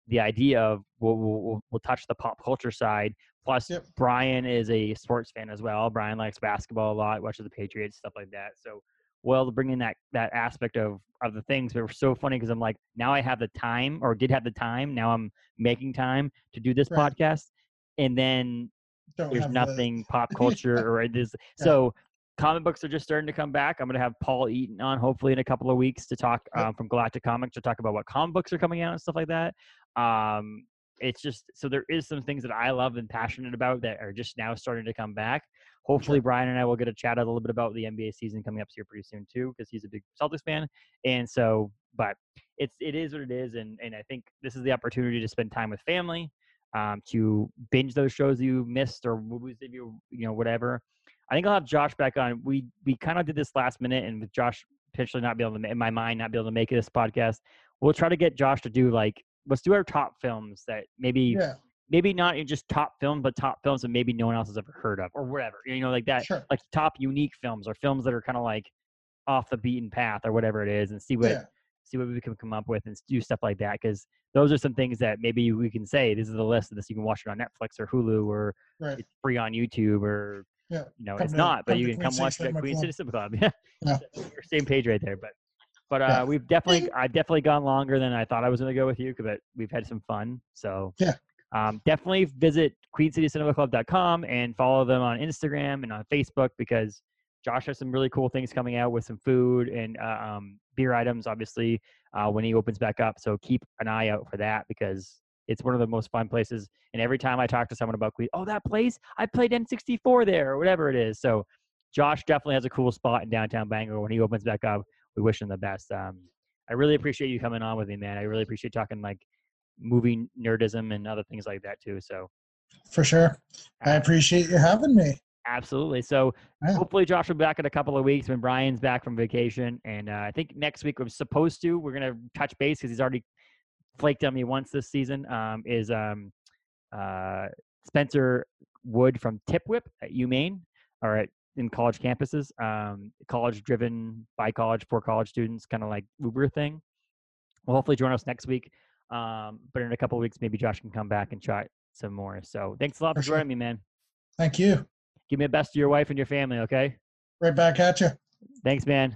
the idea of we'll, we'll, we'll- we'll touch the pop culture side. Plus, Yep. Brian is a sports fan as well. Brian likes basketball a lot, watches the Patriots, stuff like that. So, well, to bring in that that aspect of of the things. It was so funny because I'm like, now I have the time, or did have the time. Now I'm making time to do this Right. podcast, and then don't there's have the- nothing pop culture or it is Yeah. so comic books are just starting to come back i'm going to have paul eaton on hopefully in a couple of weeks to talk um, from galactic comics to talk about what comic books are coming out and stuff like that um, it's just so there is some things that i love and passionate about that are just now starting to come back hopefully brian and i will get a chat a little bit about the nba season coming up here pretty soon too because he's a big celtics fan and so but it's it is what it is and and i think this is the opportunity to spend time with family um, to binge those shows you missed or movies that you you know whatever. I think I'll have Josh back on. We we kind of did this last minute, and with Josh potentially not be able to in my mind not be able to make this podcast, we'll try to get Josh to do like let's do our top films that maybe yeah maybe not in just top film, but top films that maybe no one else has ever heard of or whatever. You know, like that sure like top unique films or films that are kind of like off the beaten path or whatever it is, and see what yeah see what we can come up with and do stuff like that because those are some things that maybe we can say this is the list of this you can watch it on netflix or hulu or right it's free on youtube or Yeah, you know come it's to- not but you can come watch it at queen Club. city club yeah, Yeah. Same page right there but but uh Yeah. we've definitely i've definitely gone longer than i thought i was going to go with you but we've had some fun so Yeah. Um, definitely visit queencitycinemaclub.com and follow them on instagram and on facebook because Josh has some really cool things coming out with some food and uh, um, beer items, obviously, uh, when he opens back up. So keep an eye out for that because it's one of the most fun places. And every time I talk to someone about Queen, oh, that place, I played N64 there or whatever it is. So Josh definitely has a cool spot in downtown Bangor. When he opens back up, we wish him the best. Um, I really appreciate you coming on with me, man. I really appreciate talking like movie nerdism and other things like that too. So for sure i appreciate you having me Absolutely. So Yeah. hopefully Josh will be back in a couple of weeks when Brian's back from vacation. And uh, I think next week we're supposed to, we're going to touch base because he's already flaked on me once this season, um, is um, uh, Spencer Wood from Tipwhip at UMaine or at in college campuses, um, college driven by college for college students, kind of like Uber thing. Well, hopefully join us next week. Um, but in a couple of weeks, maybe Josh can come back and chat some more. So thanks a lot for, For sure. joining me, man. Thank you. Give me the best to your wife and your family, okay? Right back at you. Thanks, man.